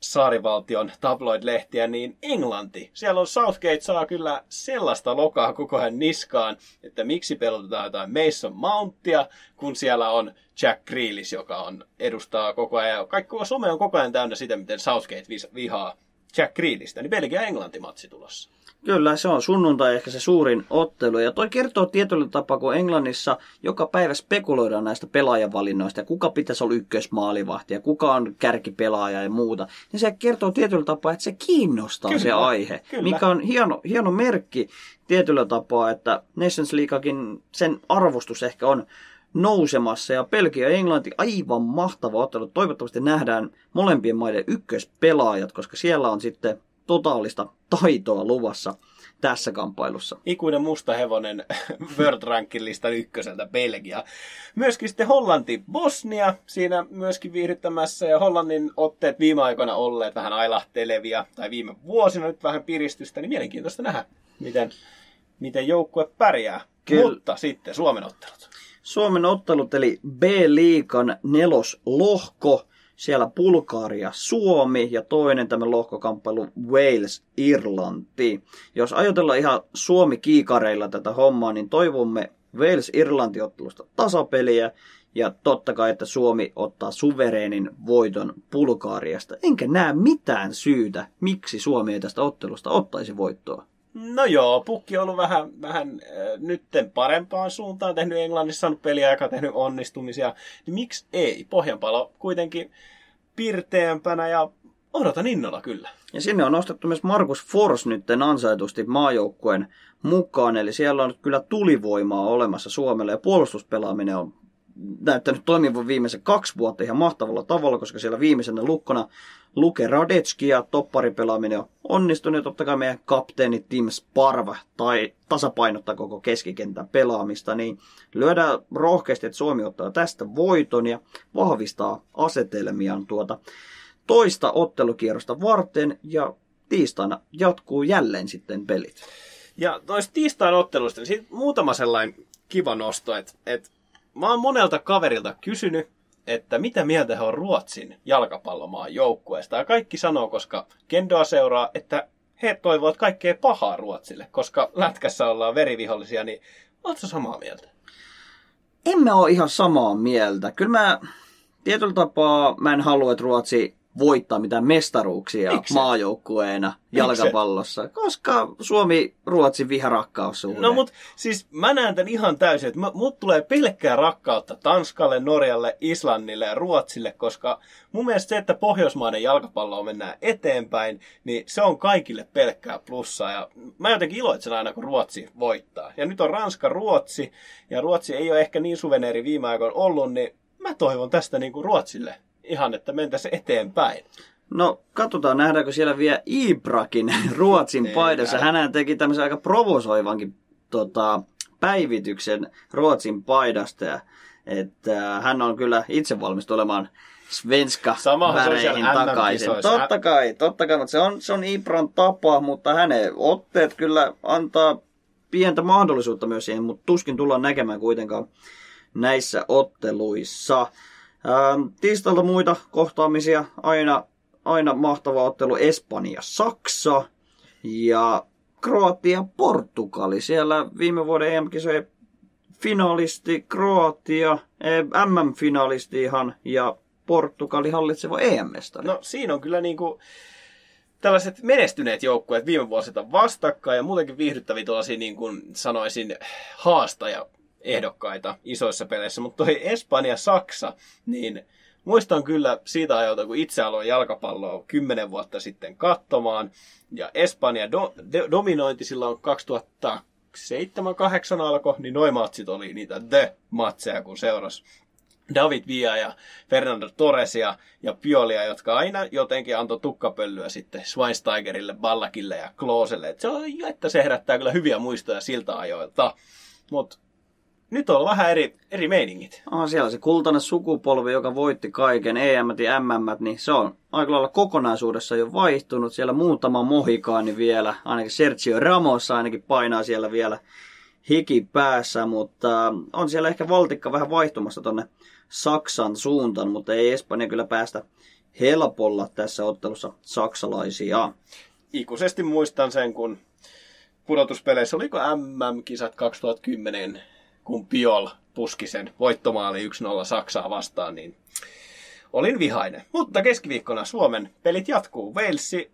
saarivaltion tabloid-lehtiä, niin Englanti. Siellä on Southgate saa kyllä sellaista lokaa koko ajan niskaan, että miksi pelotetaan jotain Mason Mountia, kun siellä on Jack Grealish, joka on, edustaa koko ajan, kaikki koko some on koko ajan täynnä sitä, miten Southgate vihaa Jack Grealishtä, niin Belgia-Englanti-matsi tulossa. Kyllä, se on sunnuntai ehkä se suurin ottelu. Ja toi kertoo tietyllä tapaa, kun Englannissa joka päivä spekuloidaan näistä pelaajavalinnoista ja kuka pitäisi olla ykkösmaalivahti ja kuka on kärkipelaaja ja muuta. Niin se kertoo tietyllä tapaa, että se kiinnostaa kyllä, se aihe, kyllä. mikä on hieno, hieno merkki tietyllä tapaa, että Nations Leagueakin sen arvostus ehkä on nousemassa ja Belgia ja Englanti aivan mahtava ottelu. Toivottavasti nähdään molempien maiden ykköspelaajat, koska siellä on sitten totaalista taitoa luvassa tässä kamppailussa. Ikuinen musta hevonen World Rankin listan ykköseltä Belgia. Myöskin sitten Hollanti, Bosnia siinä myöskin viihdyttämässä ja Hollannin otteet viime aikoina olleet vähän ailahtelevia tai viime vuosina nyt vähän piristystä, niin mielenkiintoista nähdä, miten, miten joukkue pärjää. Kyllä. Mutta sitten Suomen ottelut. Suomen ottelut eli B-liikan neloslohko siellä Bulgaria, Suomi ja toinen tämä lohkokamppailu Wales, Irlanti. Jos ajatellaan ihan Suomi-kiikareilla tätä hommaa, niin toivomme Wales-Irlanti-ottelusta tasapeliä ja totta kai, että Suomi ottaa suvereenin voiton Bulgaariasta. Enkä näe mitään syytä, miksi Suomi ei tästä ottelusta ottaisi voittoa. No joo, pukki on ollut vähän, vähän äh, nytten parempaan suuntaan, tehnyt Englannissa, saanut peliaika, tehnyt onnistumisia. Niin miksi ei? Pohjanpalo kuitenkin pirteämpänä ja odotan innolla kyllä. Ja sinne on nostettu myös Markus Fors nytten ansaitusti maajoukkueen mukaan, eli siellä on kyllä tulivoimaa olemassa Suomelle ja puolustuspelaaminen on näyttänyt toimivan viimeisen kaksi vuotta ihan mahtavalla tavalla, koska siellä viimeisenä lukkona Luke Radetski ja topparipelaaminen on onnistunut. Totta kai meidän kapteeni Tim Sparva tai tasapainottaa koko keskikentän pelaamista, niin lyödään rohkeasti, että Suomi ottaa tästä voiton ja vahvistaa asetelmiaan tuota toista ottelukierrosta varten ja tiistaina jatkuu jälleen sitten pelit. Ja noista tiistain otteluista, niin siitä muutama sellainen kiva nosto, että, että mä oon monelta kaverilta kysynyt, että mitä mieltä he on Ruotsin jalkapallomaan joukkueesta. Ja kaikki sanoo, koska Kendoa seuraa, että he toivovat kaikkea pahaa Ruotsille, koska lätkässä ollaan verivihollisia, niin oletko samaa mieltä? En mä ole ihan samaa mieltä. Kyllä mä tietyllä tapaa mä en halua, että Ruotsi voittaa mitään mestaruuksia Miksi? maajoukkueena jalkapallossa, koska Suomi-Ruotsi viharakkaussuhde. No mut siis mä näen tämän ihan täysin, että mut tulee pelkkää rakkautta Tanskalle, Norjalle, Islannille ja Ruotsille, koska mun mielestä se, että Pohjoismaiden jalkapalloa mennään eteenpäin, niin se on kaikille pelkkää plussaa ja mä jotenkin iloitsen aina, kun Ruotsi voittaa. Ja nyt on Ranska-Ruotsi ja Ruotsi ei ole ehkä niin suveneeri viime aikoina ollut, niin mä toivon tästä niin kuin Ruotsille ihan, että mentäisiin eteenpäin. No, katsotaan, nähdäänkö siellä vielä Ibrakin Ruotsin paidassa. Hän teki tämmöisen aika provosoivankin tota, päivityksen Ruotsin paidasta. Ja, että hän on kyllä itse valmis olemaan svenska väreihin takaisin. Totta kai, totta kai, mutta se on, se on Ibran tapa, mutta hänen otteet kyllä antaa pientä mahdollisuutta myös siihen, mutta tuskin tullaan näkemään kuitenkaan näissä otteluissa. Ähm, tiistailta muita kohtaamisia. Aina, aina mahtava ottelu Espanja-Saksa ja Kroatia-Portugali. Siellä viime vuoden EM-kisojen finalisti Kroatia, eh, MM-finalisti ihan ja Portugali hallitseva EM-mestari. No siinä on kyllä niinku tällaiset menestyneet joukkueet viime vuosilta vastakkain ja muutenkin viihdyttäviä tuollaisia niin kuin sanoisin haastaja ehdokkaita isoissa peleissä, mutta toi Espanja-Saksa, niin muistan kyllä siitä ajalta, kun itse aloin jalkapalloa kymmenen vuotta sitten katsomaan, ja Espanja do, de, dominointi silloin 2007-2008 alkoi, niin noin matsit oli niitä the-matseja, kun seurasi David Villa ja Fernando Torresia ja Piolia, jotka aina jotenkin antoi tukkapölyä sitten Schweinsteigerille, Ballakille ja Klooselle. Et se on, että se herättää kyllä hyviä muistoja siltä ajoilta. Mutta nyt on vähän eri, eri meiningit. On siellä se kultainen sukupolvi, joka voitti kaiken, EM ja MM, niin se on aika lailla kokonaisuudessa jo vaihtunut. Siellä muutama mohikaani vielä, ainakin Sergio Ramos ainakin painaa siellä vielä hiki päässä, mutta on siellä ehkä valtikka vähän vaihtumassa tonne Saksan suuntaan, mutta ei Espanja kyllä päästä helpolla tässä ottelussa saksalaisia. Ikuisesti muistan sen, kun pudotuspeleissä, oliko MM-kisat 2010, kun Piol puski sen voittomaali 1-0 Saksaa vastaan, niin olin vihainen. Mutta keskiviikkona Suomen pelit jatkuu. Walesi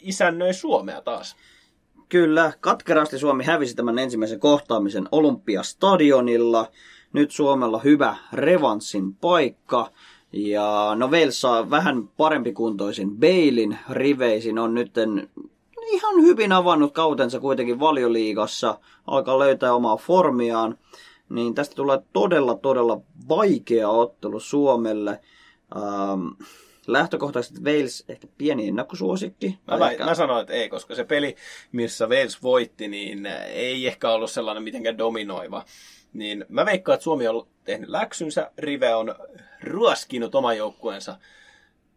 isännöi Suomea taas. Kyllä, katkerasti Suomi hävisi tämän ensimmäisen kohtaamisen Olympiastadionilla. Nyt Suomella hyvä revanssin paikka. Ja no Wales saa vähän parempi kuntoisin Beilin riveisin on nyt ihan hyvin avannut kautensa kuitenkin valioliigassa, alkaa löytää omaa formiaan, niin tästä tulee todella, todella vaikea ottelu Suomelle. Ähm, lähtökohtaisesti Wales ehkä pieni ennakkosuosikki. Mä, ehkä... mä sanoin, että ei, koska se peli, missä Wales voitti, niin ei ehkä ollut sellainen mitenkään dominoiva. Niin mä veikkaan, että Suomi on tehnyt läksynsä, Rive on ruoskinut oman joukkueensa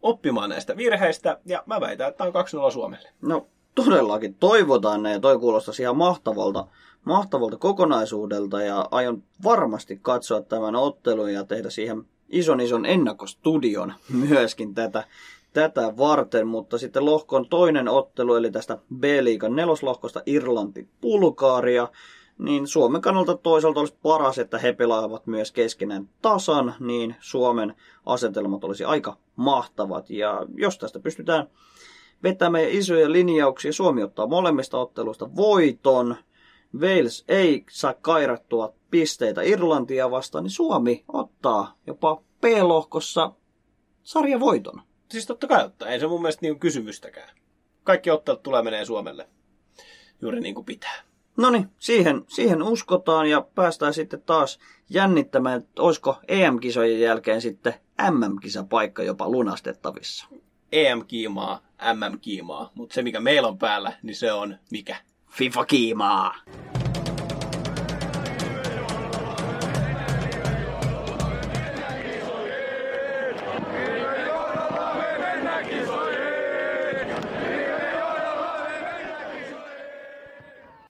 oppimaan näistä virheistä, ja mä väitän, että tämä on 2-0 Suomelle. No todellakin toivotaan ne, ja toi kuulostaa ihan mahtavalta, mahtavalta kokonaisuudelta, ja aion varmasti katsoa tämän ottelun ja tehdä siihen ison ison ennakkostudion myöskin tätä, tätä varten, mutta sitten lohkon toinen ottelu, eli tästä B-liigan neloslohkosta Irlanti-Bulgaaria, niin Suomen kannalta toisaalta olisi paras, että he pelaavat myös keskenään tasan, niin Suomen asetelmat olisi aika mahtavat. Ja jos tästä pystytään vetämään isoja linjauksia, Suomi ottaa molemmista otteluista voiton, Wales ei saa kairattua pisteitä Irlantia vastaan, niin Suomi ottaa jopa P-lohkossa sarjavoiton. Siis totta kai ottaa, ei se mun mielestä niin kysymystäkään. Kaikki ottelut tulee menee Suomelle juuri niin kuin pitää. No niin, siihen, siihen uskotaan ja päästään sitten taas jännittämään, että olisiko EM-kisojen jälkeen sitten MM-kisapaikka jopa lunastettavissa. EM-kiimaa, MM-kiimaa, mutta se mikä meillä on päällä, niin se on mikä? FIFA-kiimaa!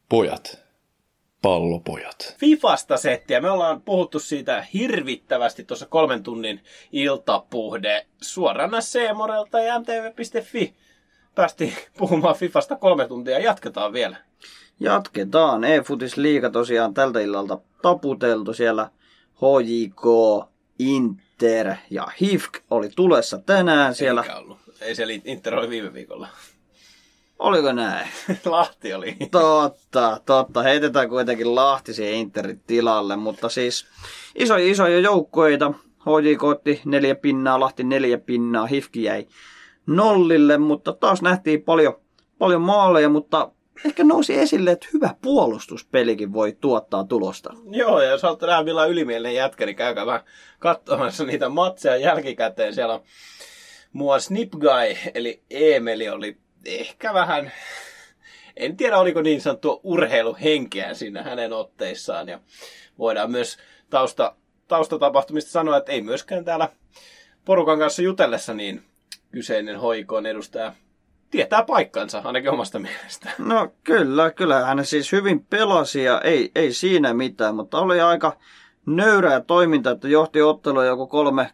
Pojat. Pallopojat. Fifasta settiä. Me ollaan puhuttu siitä hirvittävästi tuossa kolmen tunnin iltapuhde suorana Seemorelta ja mtv.fi. Päästiin puhumaan Fifasta kolme tuntia ja jatketaan vielä. Jatketaan. E-Futis liiga tosiaan tältä illalta taputeltu siellä HJK, Inter ja HIFK oli tulessa tänään siellä. Eikä ollut. Ei siellä Inter oli viime viikolla. Oliko näin? Lahti oli. Totta, totta. Heitetään kuitenkin Lahti siihen Interin tilalle, mutta siis iso, isoja joukkoita. HJK otti neljä pinnaa, Lahti neljä pinnaa, Hifki jäi nollille, mutta taas nähtiin paljon, paljon maaleja, mutta ehkä nousi esille, että hyvä puolustuspelikin voi tuottaa tulosta. Joo, ja jos haluatte nähdä millä ylimielinen jätkä, niin käykää vähän katsomassa niitä matseja jälkikäteen. Siellä on mua Snip Guy, eli Emeli oli ehkä vähän, en tiedä oliko niin sanottua urheiluhenkeä siinä hänen otteissaan. Ja voidaan myös tausta, taustatapahtumista sanoa, että ei myöskään täällä porukan kanssa jutellessa niin kyseinen hoikoon edustaja tietää paikkansa, ainakin omasta mielestä. No kyllä, kyllä hän siis hyvin pelasi ja ei, ei siinä mitään, mutta oli aika nöyrää toiminta, että johti ottelua joku 3,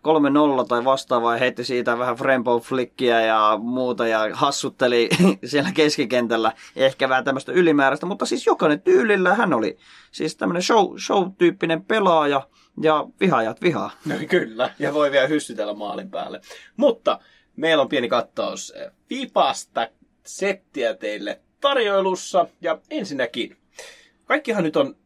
3-0 tai vastaavaa ja heitti siitä vähän Frempo flickia ja muuta ja hassutteli siellä keskikentällä ehkä vähän tämmöistä ylimääräistä, mutta siis jokainen tyylillä hän oli siis tämmöinen show, show-tyyppinen pelaaja ja vihaajat vihaa. No, kyllä, ja voi vielä hyssytellä maalin päälle. Mutta meillä on pieni kattaus Fipasta settiä teille tarjoilussa ja ensinnäkin kaikkihan nyt on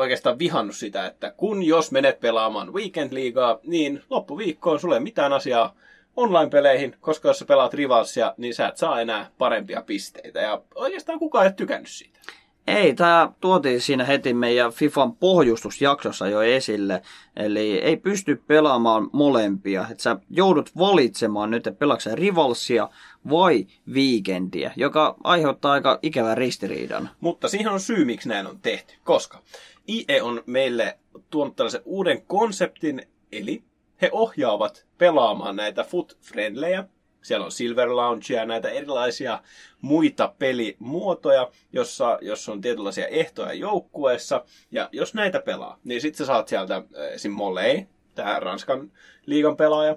oikeastaan vihannut sitä, että kun jos menet pelaamaan Weekend Leaguea, niin loppuviikkoon sulle ei mitään asiaa online-peleihin, koska jos sä pelaat Rivalsia, niin sä et saa enää parempia pisteitä. Ja oikeastaan kukaan ei tykännyt siitä. Ei, tämä tuotiin siinä heti meidän FIFAn pohjustusjaksossa jo esille. Eli ei pysty pelaamaan molempia. Että sä joudut valitsemaan nyt, että pelaatko Rivalsia vai Weekendiä, joka aiheuttaa aika ikävän ristiriidan. Mutta siihen on syy, miksi näin on tehty. Koska IE on meille tuonut tällaisen uuden konseptin, eli he ohjaavat pelaamaan näitä foot-friendlejä. Siellä on Silver Lounge ja näitä erilaisia muita pelimuotoja, jossa, jossa on tietynlaisia ehtoja joukkueessa. Ja jos näitä pelaa, niin sitten sä saat sieltä esim. Mollei, tämä Ranskan liigan pelaaja,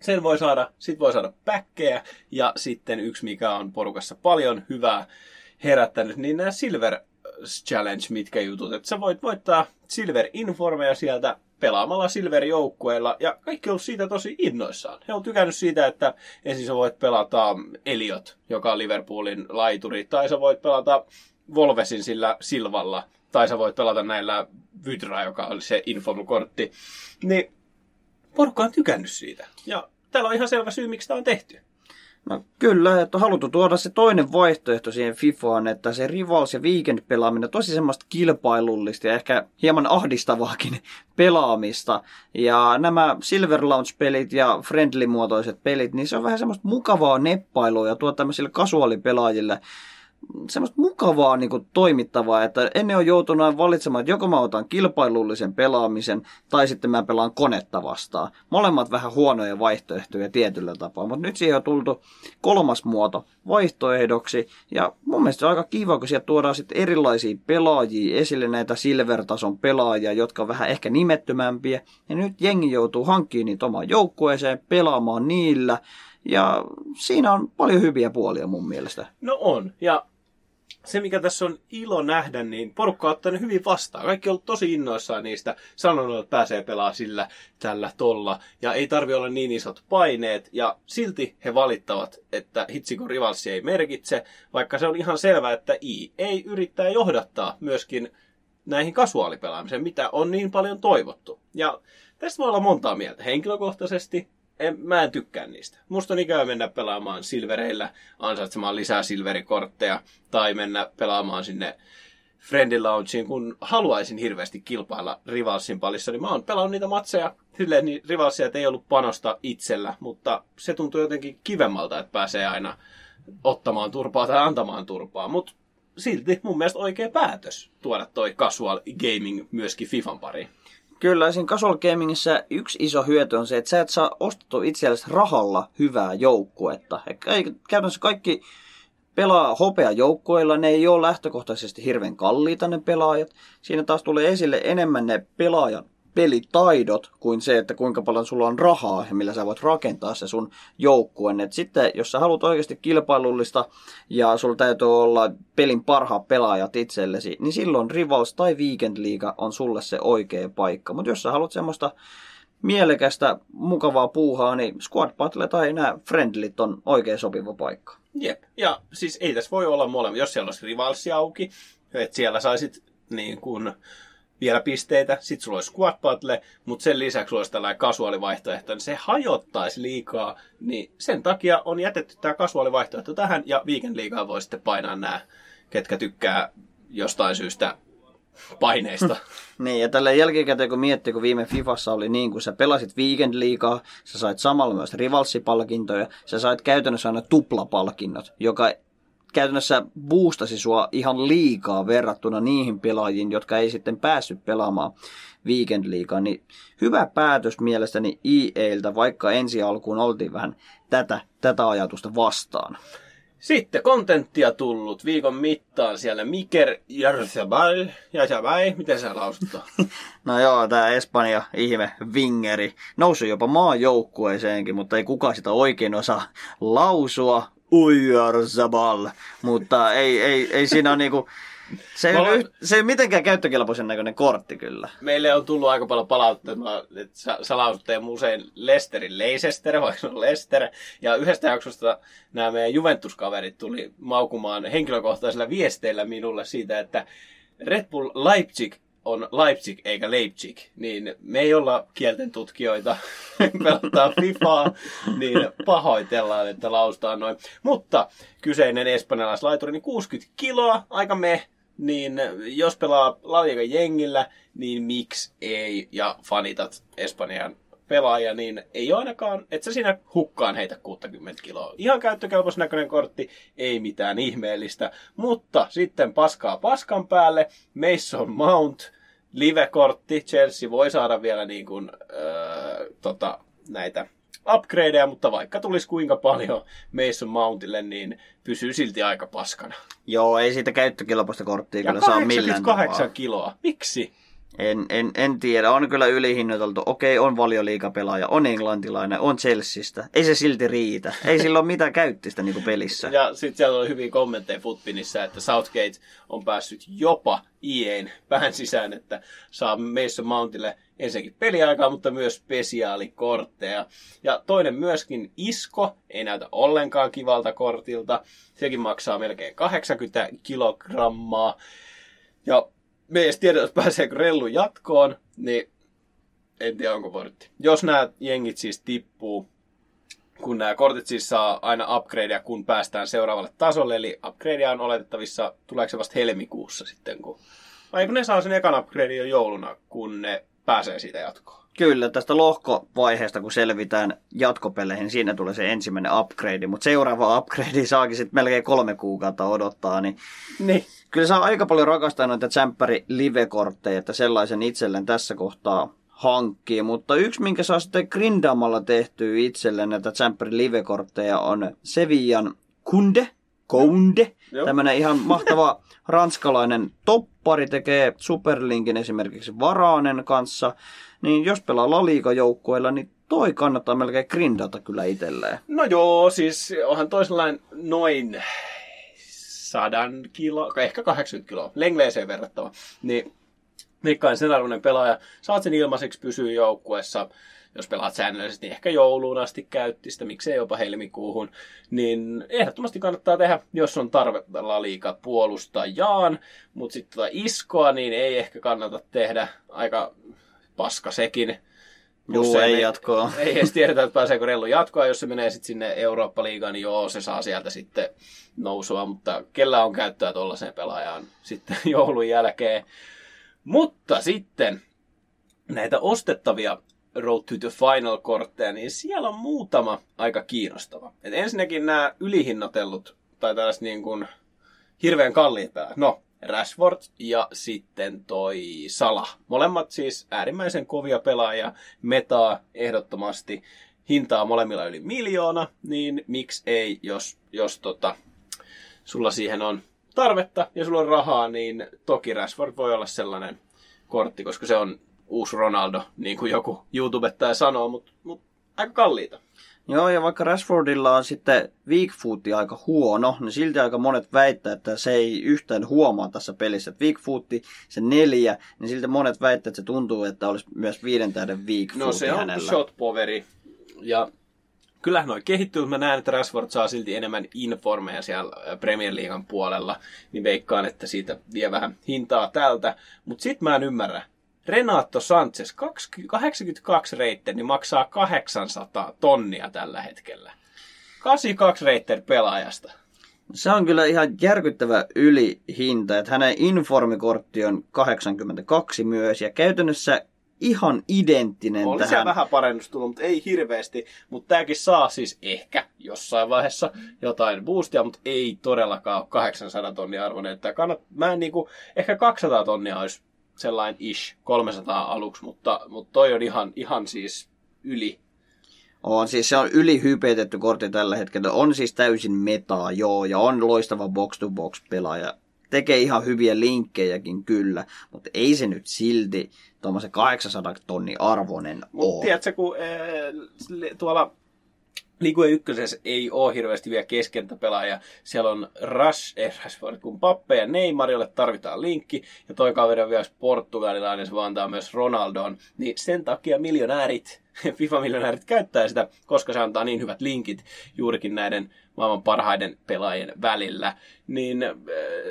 sen voi saada, sit voi saada päkkejä ja sitten yksi, mikä on porukassa paljon hyvää herättänyt, niin nämä Silver Challenge, mitkä jutut. Että sä voit voittaa Silver Informeja sieltä pelaamalla Silver-joukkueella, ja kaikki on siitä tosi innoissaan. He on tykännyt siitä, että ensin sä voit pelata Eliot, joka on Liverpoolin laituri, tai sä voit pelata Volvesin sillä Silvalla, tai sä voit pelata näillä Vydra, joka oli se informukortti. Niin porukka on tykännyt siitä. Ja täällä on ihan selvä syy, miksi tämä on tehty. No kyllä, että on haluttu tuoda se toinen vaihtoehto siihen FIFAan, että se Rivals ja Weekend pelaaminen tosi semmoista kilpailullista ja ehkä hieman ahdistavaakin pelaamista. Ja nämä Silver Launch-pelit ja friendly-muotoiset pelit, niin se on vähän semmoista mukavaa neppailua ja tuo tämmöisille kasuaalipelaajille semmoista mukavaa niin kuin, toimittavaa, että ennen on joutunut valitsemaan, että joko mä otan kilpailullisen pelaamisen tai sitten mä pelaan konetta vastaan. Molemmat vähän huonoja vaihtoehtoja tietyllä tapaa, mutta nyt siihen on tultu kolmas muoto vaihtoehdoksi ja mun mielestä se on aika kiva, kun sieltä tuodaan sitten erilaisia pelaajia esille, näitä silver-tason pelaajia, jotka on vähän ehkä nimettömämpiä ja nyt jengi joutuu hankkimaan niitä omaan joukkueeseen, pelaamaan niillä ja siinä on paljon hyviä puolia mun mielestä. No on. Ja se, mikä tässä on ilo nähdä, niin porukka on ottanut hyvin vastaan. Kaikki on ollut tosi innoissaan niistä, sanonut, että pääsee pelaamaan sillä, tällä, tolla, ja ei tarvi olla niin isot paineet, ja silti he valittavat, että hitsiko rivalsi ei merkitse, vaikka se on ihan selvää, että I ei yrittää johdattaa myöskin näihin kasuaalipelaamiseen, mitä on niin paljon toivottu. Ja tästä voi olla montaa mieltä. Henkilökohtaisesti en, mä en tykkää niistä. Musta on ikävä mennä pelaamaan silvereillä, ansaitsemaan lisää silverikortteja, tai mennä pelaamaan sinne Friendly Loungeen, kun haluaisin hirveästi kilpailla Rivalsin palissa, niin mä oon pelannut niitä matseja silleen, niin Rivalsia ei ollut panosta itsellä, mutta se tuntuu jotenkin kivemmalta, että pääsee aina ottamaan turpaa tai antamaan turpaa, mutta silti mun mielestä oikea päätös tuoda toi casual gaming myöskin FIFAn pariin. Kyllä, siinä casual gamingissa yksi iso hyöty on se, että sä et saa ostettua itsellesi rahalla hyvää joukkuetta. Käytännössä kaikki pelaa hopea joukkueilla, ne ei ole lähtökohtaisesti hirveän kalliita ne pelaajat. Siinä taas tulee esille enemmän ne pelaajan pelitaidot kuin se, että kuinka paljon sulla on rahaa ja millä sä voit rakentaa se sun joukkueen. Et sitten, jos sä haluat oikeasti kilpailullista ja sulla täytyy olla pelin parhaat pelaajat itsellesi, niin silloin Rivals tai Weekend League on sulle se oikea paikka. Mutta jos sä haluat semmoista mielekästä, mukavaa puuhaa, niin Squad Battle tai nämä Friendlit on oikein sopiva paikka. Jep, ja siis ei tässä voi olla molemmat. Jos siellä olisi Rivalsi auki, että siellä saisit niin kuin vielä pisteitä, sit sulla olisi squad battle, mutta sen lisäksi sulla olisi tällainen kasuaalivaihtoehto, niin se hajottaisi liikaa, niin sen takia on jätetty tämä kasuaalivaihtoehto tähän, ja Weekend liikaa voi sitten painaa nämä, ketkä tykkää jostain syystä paineista. niin, ja tällä jälkikäteen kun miettii, kun viime Fifassa oli niin, kun sä pelasit Weekend liikaa, sä sait samalla myös rivalssipalkintoja, sä sait käytännössä aina tuplapalkinnot, joka käytännössä boostasi sua ihan liikaa verrattuna niihin pelaajiin, jotka ei sitten päässyt pelaamaan Weekend Leaguea, niin hyvä päätös mielestäni EAiltä, vaikka ensi alkuun oltiin vähän tätä, tätä ajatusta vastaan. Sitten kontenttia tullut viikon mittaan siellä Miker Jarzabal, Jarzabal, miten se lausuttaa? No joo, tämä Espanja ihme vingeri nousi jopa maajoukkueeseenkin, mutta ei kukaan sitä oikein osaa lausua. Ujarzabal, mutta ei, ei, ei siinä ole niinku, se ei, ole, se ei mitenkään käyttökelpoisen näköinen kortti kyllä. Meille on tullut aika paljon palautetta, että sä, sä lausut teidän usein Lesterin Leicester, vaikka on Lester. Ja yhdestä jaksosta nämä meidän Juventus-kaverit tuli maukumaan henkilökohtaisilla viesteillä minulle siitä, että Red Bull Leipzig on Leipzig eikä Leipzig, niin me ei olla kielten tutkijoita, pelataan FIFAa, niin pahoitellaan, että lausutaan noin. Mutta kyseinen espanjalaislaituri, niin 60 kiloa, aika me, niin jos pelaa La Liga jengillä, niin miksi ei, ja fanitat Espanjan pelaaja, niin ei ole ainakaan, et sä siinä hukkaan heitä 60 kiloa. Ihan käyttökelpois näköinen kortti, ei mitään ihmeellistä, mutta sitten paskaa paskan päälle, Mason Mount, live-kortti, Chelsea voi saada vielä niin kuin, öö, tota, näitä upgradeja, mutta vaikka tulisi kuinka paljon Mason Mountille, niin pysyy silti aika paskana. Joo, ei siitä käyttökelpoista korttia Ja kyllä saa millään 88 tapaa. kiloa. Miksi? En, en, en tiedä, on kyllä ylihinnoiteltu. Okei, on valioliikapelaaja, on englantilainen, on Chelseastä. Ei se silti riitä. Ei sillä ole mitään käyttistä niin pelissä. Ja sitten siellä oli hyviä kommentteja Footpinissä, että Southgate on päässyt jopa IEin pään sisään, että saa Mason Mountille ensinnäkin peliaikaa, mutta myös spesiaalikortteja. Ja toinen myöskin Isko, ei näytä ollenkaan kivalta kortilta. Sekin maksaa melkein 80 kilogrammaa. Ja me ei edes tiedä, jos pääseekö rellu jatkoon, niin en tiedä onko portti. Jos nämä jengit siis tippuu, kun nämä kortit siis saa aina upgradea, kun päästään seuraavalle tasolle, eli upgradea on oletettavissa, tuleeko se vasta helmikuussa sitten, kun... Vai kun ne saa sen ekan upgrade jo jouluna, kun ne pääsee siitä jatkoon. Kyllä, tästä lohkovaiheesta kun selvitään jatkopeleihin, niin siinä tulee se ensimmäinen upgrade, mutta seuraava upgrade saakin sitten melkein kolme kuukautta odottaa, niin Niin. kyllä saa aika paljon rakastaa noita tsemppäri live-kortteja, että sellaisen itselleen tässä kohtaa hankkii, mutta yksi, minkä saa sitten grindaamalla tehtyä itselleen näitä tsemppäri live-kortteja on Sevillan Kunde, Kounde, tämmöinen ihan mahtava ranskalainen toppari, tekee Superlinkin esimerkiksi Varaanen kanssa, niin jos pelaa La Liga-joukkueilla, niin toi kannattaa melkein grindata kyllä itselleen. No joo, siis onhan toisenlainen noin sadan kilo, ehkä 80 kiloa, lengleeseen verrattava. Niin Mikkain sen arvoinen pelaaja, saat sen ilmaiseksi pysyä joukkueessa, jos pelaat säännöllisesti, niin ehkä jouluun asti käytti sitä, miksei jopa helmikuuhun, niin ehdottomasti kannattaa tehdä, jos on tarve Liga puolustajaan, mutta sitten tota iskoa, niin ei ehkä kannata tehdä, aika paska sekin. Juu, ei me- jatkoa. Ei edes tiedetä, että pääseekö Rellu jatkoa. Jos se menee sitten sinne Eurooppa-liigaan, niin joo, se saa sieltä sitten nousua. Mutta kellä on käyttöä tuollaiseen pelaajaan sitten joulun jälkeen. Mutta sitten näitä ostettavia Road to the Final-kortteja, niin siellä on muutama aika kiinnostava. Et ensinnäkin nämä ylihinnoitellut, tai tällaiset niin kuin hirveän kalliit pelaajat. No, Rashford ja sitten toi Sala. Molemmat siis äärimmäisen kovia pelaajia, metaa ehdottomasti, hintaa molemmilla yli miljoona, niin miksi ei, jos, jos tota, sulla siihen on tarvetta ja sulla on rahaa, niin toki Rashford voi olla sellainen kortti, koska se on uusi Ronaldo, niin kuin joku YouTubettaja sanoo, mutta mut aika kalliita. Joo, ja vaikka Rashfordilla on sitten weak footti aika huono, niin silti aika monet väittää, että se ei yhtään huomaa tässä pelissä. Että weak footti, se neljä, niin silti monet väittää, että se tuntuu, että olisi myös viiden tähden weak No se on hänellä. shot poveri. Ja kyllähän noi kehittyy, mutta mä näen, että Rashford saa silti enemmän informeja siellä äh, Premier Leaguean puolella, niin veikkaan, että siitä vie vähän hintaa tältä. Mutta sit mä en ymmärrä. Renato Sanchez, 20 82 reitter, niin maksaa 800 tonnia tällä hetkellä. 82 reitter pelaajasta. Se on kyllä ihan järkyttävä ylihinta, että hänen informikortti on 82 myös, ja käytännössä ihan identtinen Oli tähän. vähän parannusta tullut, mutta ei hirveästi. Mutta tämäkin saa siis ehkä jossain vaiheessa jotain boostia, mutta ei todellakaan ole 800 tonnia arvoinen. Että kannat, mä en niinku, ehkä 200 tonnia olisi sellainen ish, 300 aluksi, mutta, mutta toi on ihan, ihan siis yli. On, siis se on ylihypetetty kortti tällä hetkellä. On siis täysin metaa, joo, ja on loistava box-to-box pelaaja. Tekee ihan hyviä linkkejäkin kyllä, mutta ei se nyt silti tuommoisen 800 tonni arvoinen Mutta ole. tiedätkö, kun äh, tuolla Ligue ykkösessä ei ole hirveästi vielä keskentäpelaajia. Siellä on Rush, eh, Rashford, kun Pappe ja Neymar, jolle tarvitaan linkki. Ja toi kaveri on vielä portugalilainen, se vaan myös Ronaldon. Niin sen takia miljonäärit, FIFA-miljonäärit käyttää sitä, koska se antaa niin hyvät linkit juurikin näiden maailman parhaiden pelaajien välillä. Niin äh,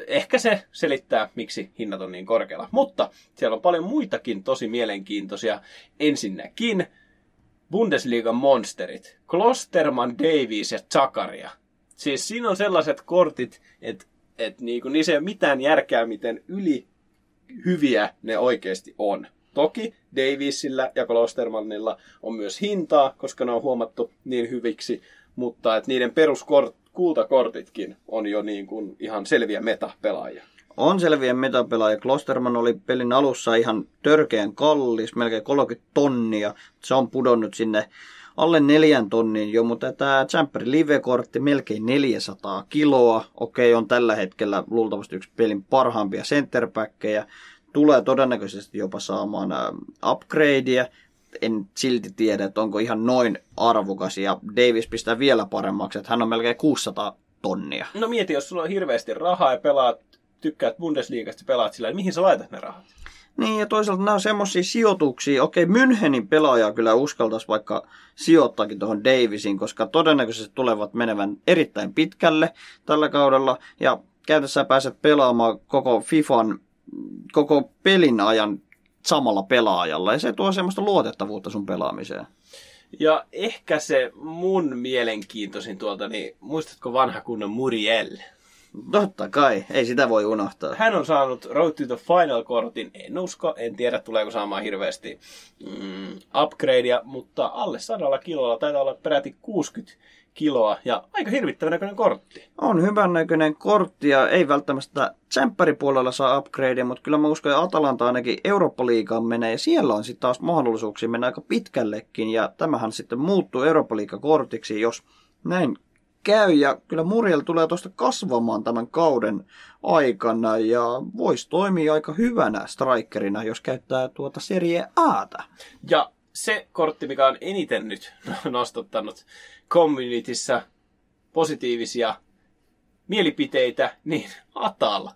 ehkä se selittää, miksi hinnat on niin korkealla. Mutta siellä on paljon muitakin tosi mielenkiintoisia. Ensinnäkin Bundesliigan monsterit. Klosterman, Davies ja Zakaria. Siis siinä on sellaiset kortit, että et niinku, niissä ei ole mitään järkeä, miten yli hyviä ne oikeasti on. Toki Daviesillä ja Klostermanilla on myös hintaa, koska ne on huomattu niin hyviksi, mutta et niiden peruskultakortitkin on jo niin kuin ihan selviä metapelaajia. On selviä metapelaaja. Klosterman oli pelin alussa ihan törkeän kallis, melkein 30 tonnia. Se on pudonnut sinne alle neljän tonnin jo, mutta tämä Champer Live-kortti melkein 400 kiloa. Okei, on tällä hetkellä luultavasti yksi pelin parhaimpia centerbackkejä. Tulee todennäköisesti jopa saamaan ä, upgradea. En silti tiedä, että onko ihan noin arvokas. Ja Davis pistää vielä paremmaksi, että hän on melkein 600 tonnia. No mieti, jos sulla on hirveästi rahaa ja pelaat, tykkäät Bundesliigasta pelaat sillä, niin mihin sä laitat ne rahat? Niin, ja toisaalta nämä on semmoisia sijoituksia. Okei, Münchenin pelaaja kyllä uskaltaisi vaikka sijoittaakin tuohon Davisin, koska todennäköisesti tulevat menevän erittäin pitkälle tällä kaudella. Ja käytössä pääset pelaamaan koko FIFAn, koko pelin ajan samalla pelaajalla. Ja se tuo semmoista luotettavuutta sun pelaamiseen. Ja ehkä se mun mielenkiintoisin tuolta, niin muistatko vanha kunnon Muriel? Totta kai, ei sitä voi unohtaa. Hän on saanut Road to the Final-kortin, en usko, en tiedä tuleeko saamaan hirveästi mm, upgradea, mutta alle sadalla kilolla taitaa olla peräti 60 kiloa ja aika hirvittävän näköinen kortti. On hyvän näköinen kortti ja ei välttämättä tsemppäripuolella saa upgradea, mutta kyllä mä uskon, että Atalanta ainakin Eurooppa-liigaan menee ja siellä on sitten taas mahdollisuuksia mennä aika pitkällekin ja tämähän sitten muuttuu Eurooppa-liigakortiksi, jos näin käy ja kyllä Muriel tulee tuosta kasvamaan tämän kauden aikana ja voisi toimia aika hyvänä strikerina, jos käyttää tuota Serie Ata. Ja se kortti, mikä on eniten nyt nostattanut communityssä positiivisia mielipiteitä, niin Atal.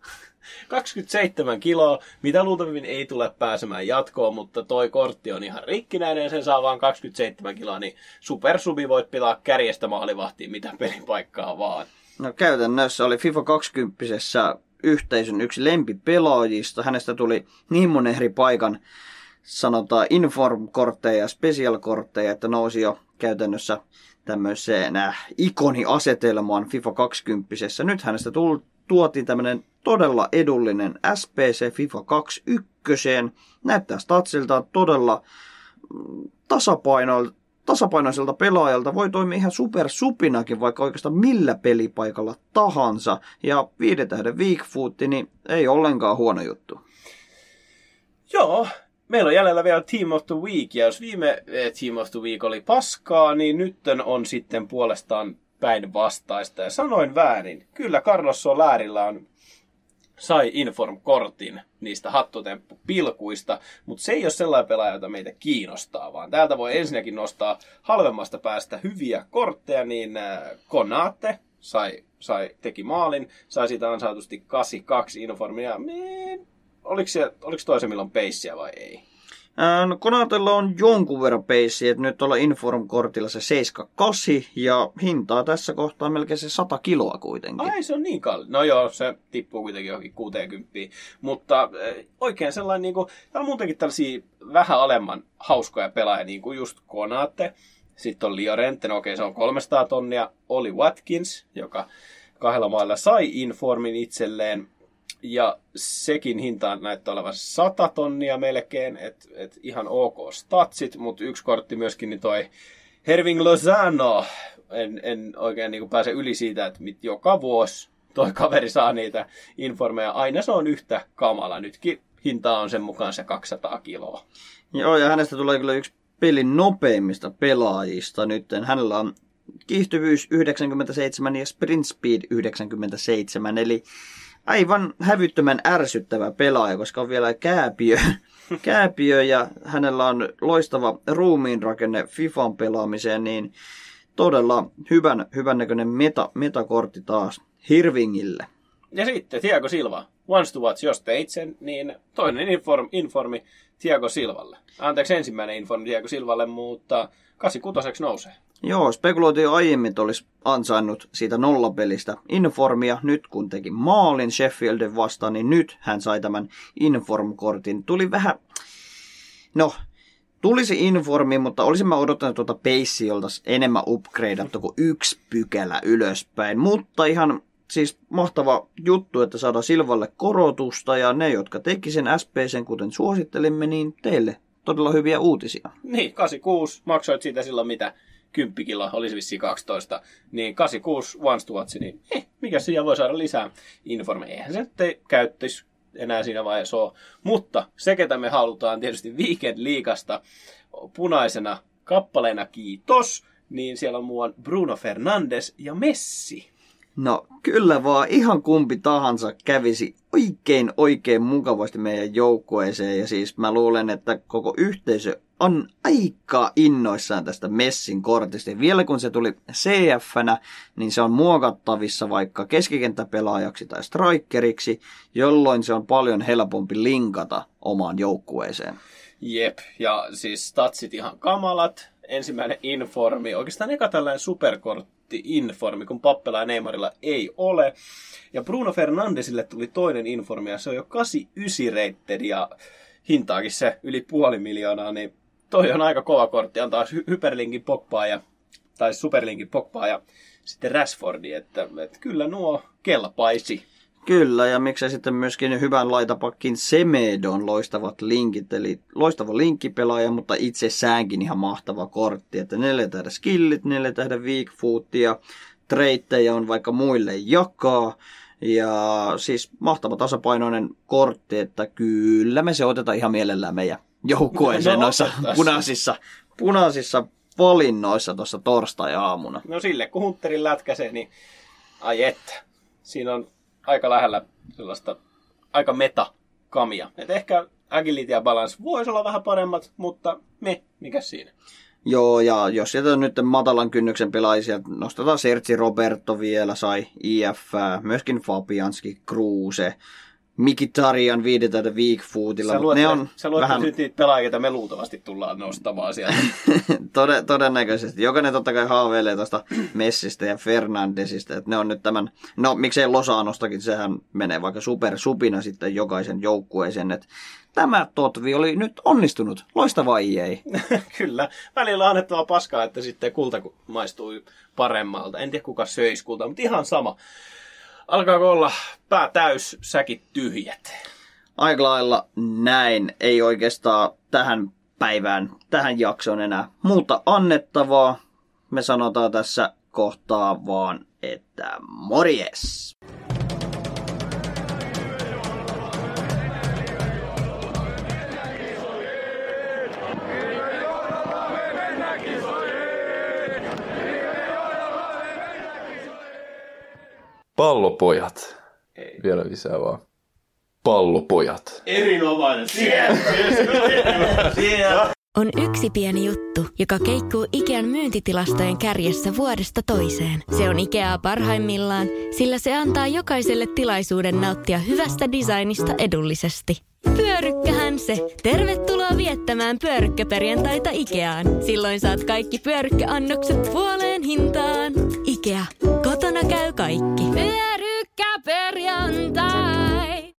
27 kiloa, mitä luultavimmin ei tule pääsemään jatkoon, mutta toi kortti on ihan rikkinäinen ja sen saa vaan 27 kiloa, niin supersubi voit pelaa kärjestä maalivahtiin mitä pelipaikkaa vaan. No käytännössä oli FIFA 20 yhteisön yksi lempipelaajista. Hänestä tuli niin monen eri paikan sanotaan inform-kortteja ja special-kortteja, että nousi jo käytännössä tämmöiseen äh, ikoniasetelmaan FIFA 20. Nyt hänestä tuli, tuotiin tämmöinen todella edullinen SPC FIFA 21. Näyttää statsiltaan todella mm, tasapainoilta tasapainoiselta pelaajalta voi toimia ihan super supinakin vaikka oikeastaan millä pelipaikalla tahansa. Ja viiden tähden weak foot, niin ei ollenkaan huono juttu. Joo, meillä on jäljellä vielä Team of the Week, ja jos viime eh, Team of the Week oli paskaa, niin nyt on sitten puolestaan päinvastaista. Ja sanoin väärin. Kyllä Carlos Solarilla on sai Inform-kortin niistä hattutemppupilkuista, mutta se ei ole sellainen pelaaja, jota meitä kiinnostaa, vaan täältä voi ensinnäkin nostaa halvemmasta päästä hyviä kortteja, niin äh, Konate sai, sai, teki maalin, sai siitä ansaitusti 82 Informia. Niin, oliko, se, oliko toisemmilla peissiä vai ei? No Konatella on jonkun verran peissiä, että nyt ollaan Inform-kortilla se 78 ja hintaa tässä kohtaa melkein se 100 kiloa kuitenkin. Ai se on niin kalli. No joo, se tippuu kuitenkin johonkin 60. Mutta oikein sellainen, niin kuin, täällä on muutenkin tällaisia vähän alemman hauskoja pelaajia, niin kuin just Konate. Sitten on Liorente, no okei se on 300 tonnia. Oli Watkins, joka kahdella mailla sai Informin itselleen. Ja sekin hinta näyttää olevan 100 tonnia melkein, että et ihan ok statsit, mutta yksi kortti myöskin niin toi Herving Lozano. En, en oikein niin pääse yli siitä, että mit joka vuosi toi kaveri saa niitä informeja. Aina se on yhtä kamala. Nytkin hinta on sen mukaan se 200 kiloa. Joo, ja hänestä tulee kyllä yksi pelin nopeimmista pelaajista nyt. Hänellä on kiihtyvyys 97 ja sprint speed 97, eli aivan hävyttömän ärsyttävä pelaaja, koska on vielä kääpiö, kääpiö ja hänellä on loistava ruumiinrakenne FIFAn pelaamiseen, niin todella hyvän, hyvän näköinen meta, metakortti taas Hirvingille. Ja sitten Thiago Silva. Once to watch, jos teit sen, niin toinen inform, informi Thiago Silvalle. Anteeksi, ensimmäinen informi Thiago Silvalle, mutta 86 nousee. Joo, spekuloitiin jo aiemmin, että olisi ansainnut siitä nollapelistä informia. Nyt kun teki maalin Sheffieldin vastaan, niin nyt hän sai tämän inform-kortin. Tuli vähän, no, tulisi informi, mutta olisin mä odottanut tuota peissiolta enemmän upgradeattu kuin yksi pykälä ylöspäin. Mutta ihan siis mahtava juttu, että saadaan Silvalle korotusta ja ne, jotka teki sen SPCn, kuten suosittelimme, niin teille todella hyviä uutisia. Niin, 86, maksoit siitä silloin mitä 10 kiloa, olisi vissiin 12, niin 86 once to watch, niin eh, mikä siinä voi saada lisää informeja. Eihän se te käyttäisi enää siinä vaiheessa ole. Mutta se, ketä me halutaan tietysti Weekend Liigasta punaisena kappaleena kiitos, niin siellä on muun Bruno Fernandes ja Messi. No kyllä vaan ihan kumpi tahansa kävisi oikein oikein mukavasti meidän joukkueeseen ja siis mä luulen, että koko yhteisö on aika innoissaan tästä Messin kortista. Vielä kun se tuli CF-nä, niin se on muokattavissa vaikka keskikenttäpelaajaksi tai strikeriksi, jolloin se on paljon helpompi linkata omaan joukkueeseen. Jep, ja siis statsit ihan kamalat. Ensimmäinen informi, oikeastaan eka tällainen superkortti informi, kun Pappela ja Neymarilla ei ole. Ja Bruno Fernandesille tuli toinen informi, ja se on jo 89 rated, ja hintaakin se yli puoli miljoonaa, niin toi on aika kova kortti. Antaa hy- hyperlinkin Pogbaa ja, tai superlinkin Pogbaa ja sitten Rashfordi, että, että kyllä nuo kelpaisi. Kyllä, ja miksei sitten myöskin hyvän laitapakkin Semedon loistavat linkit, eli loistava linkkipelaaja, mutta itsessäänkin ihan mahtava kortti, että neljä tähdä skillit, neljä tähdä weak footia, treittejä on vaikka muille jakaa, ja siis mahtava tasapainoinen kortti, että kyllä me se otetaan ihan mielellään meidän joukkueeseen no, noissa punaisissa, punaisissa valinnoissa tuossa torstai-aamuna. No sille, kun Hunterin lätkäsee, niin ai että. Siinä on aika lähellä sellaista aika meta kamia. Et ehkä agility ja balance voisi olla vähän paremmat, mutta me, mikä siinä? Joo, ja jos sieltä nyt matalan kynnyksen pelaajia, nostetaan Sergi Roberto vielä, sai IF, myöskin Fabianski, Kruse, Mikitarian viidetä Weak Foodilla. Sä luet, ne on sä luet vähän... nyt niitä pelaajia, joita me luultavasti tullaan nostamaan sieltä. Tod- todennäköisesti. Jokainen totta kai haaveilee tuosta Messistä ja Fernandesista, että ne on nyt tämän, no miksei Losanostakin, sehän menee vaikka super supina sitten jokaisen joukkueeseen, että tämä Totvi oli nyt onnistunut. Loistava ei. Kyllä. Välillä on annettava paskaa, että sitten kulta maistui paremmalta. En tiedä kuka söisi kulta, mutta ihan sama. Alkaako olla pää täys, säkit tyhjät? Aika lailla näin. Ei oikeastaan tähän päivään, tähän jaksoon enää muuta annettavaa. Me sanotaan tässä kohtaa vaan, että morjes! Pallopojat. Ei. Vielä lisää vaan. Pallopojat. Erinomainen. Siellä, siellä. On yksi pieni juttu, joka keikkuu Ikean myyntitilastojen kärjessä vuodesta toiseen. Se on Ikeaa parhaimmillaan, sillä se antaa jokaiselle tilaisuuden nauttia hyvästä designista edullisesti. Pyörykkähän se. Tervetuloa viettämään pyörykkäperjantaita Ikeaan. Silloin saat kaikki pyörykkäannokset puoleen hintaan. Ikea. Käy kaikki. Pyörykkäperjantai.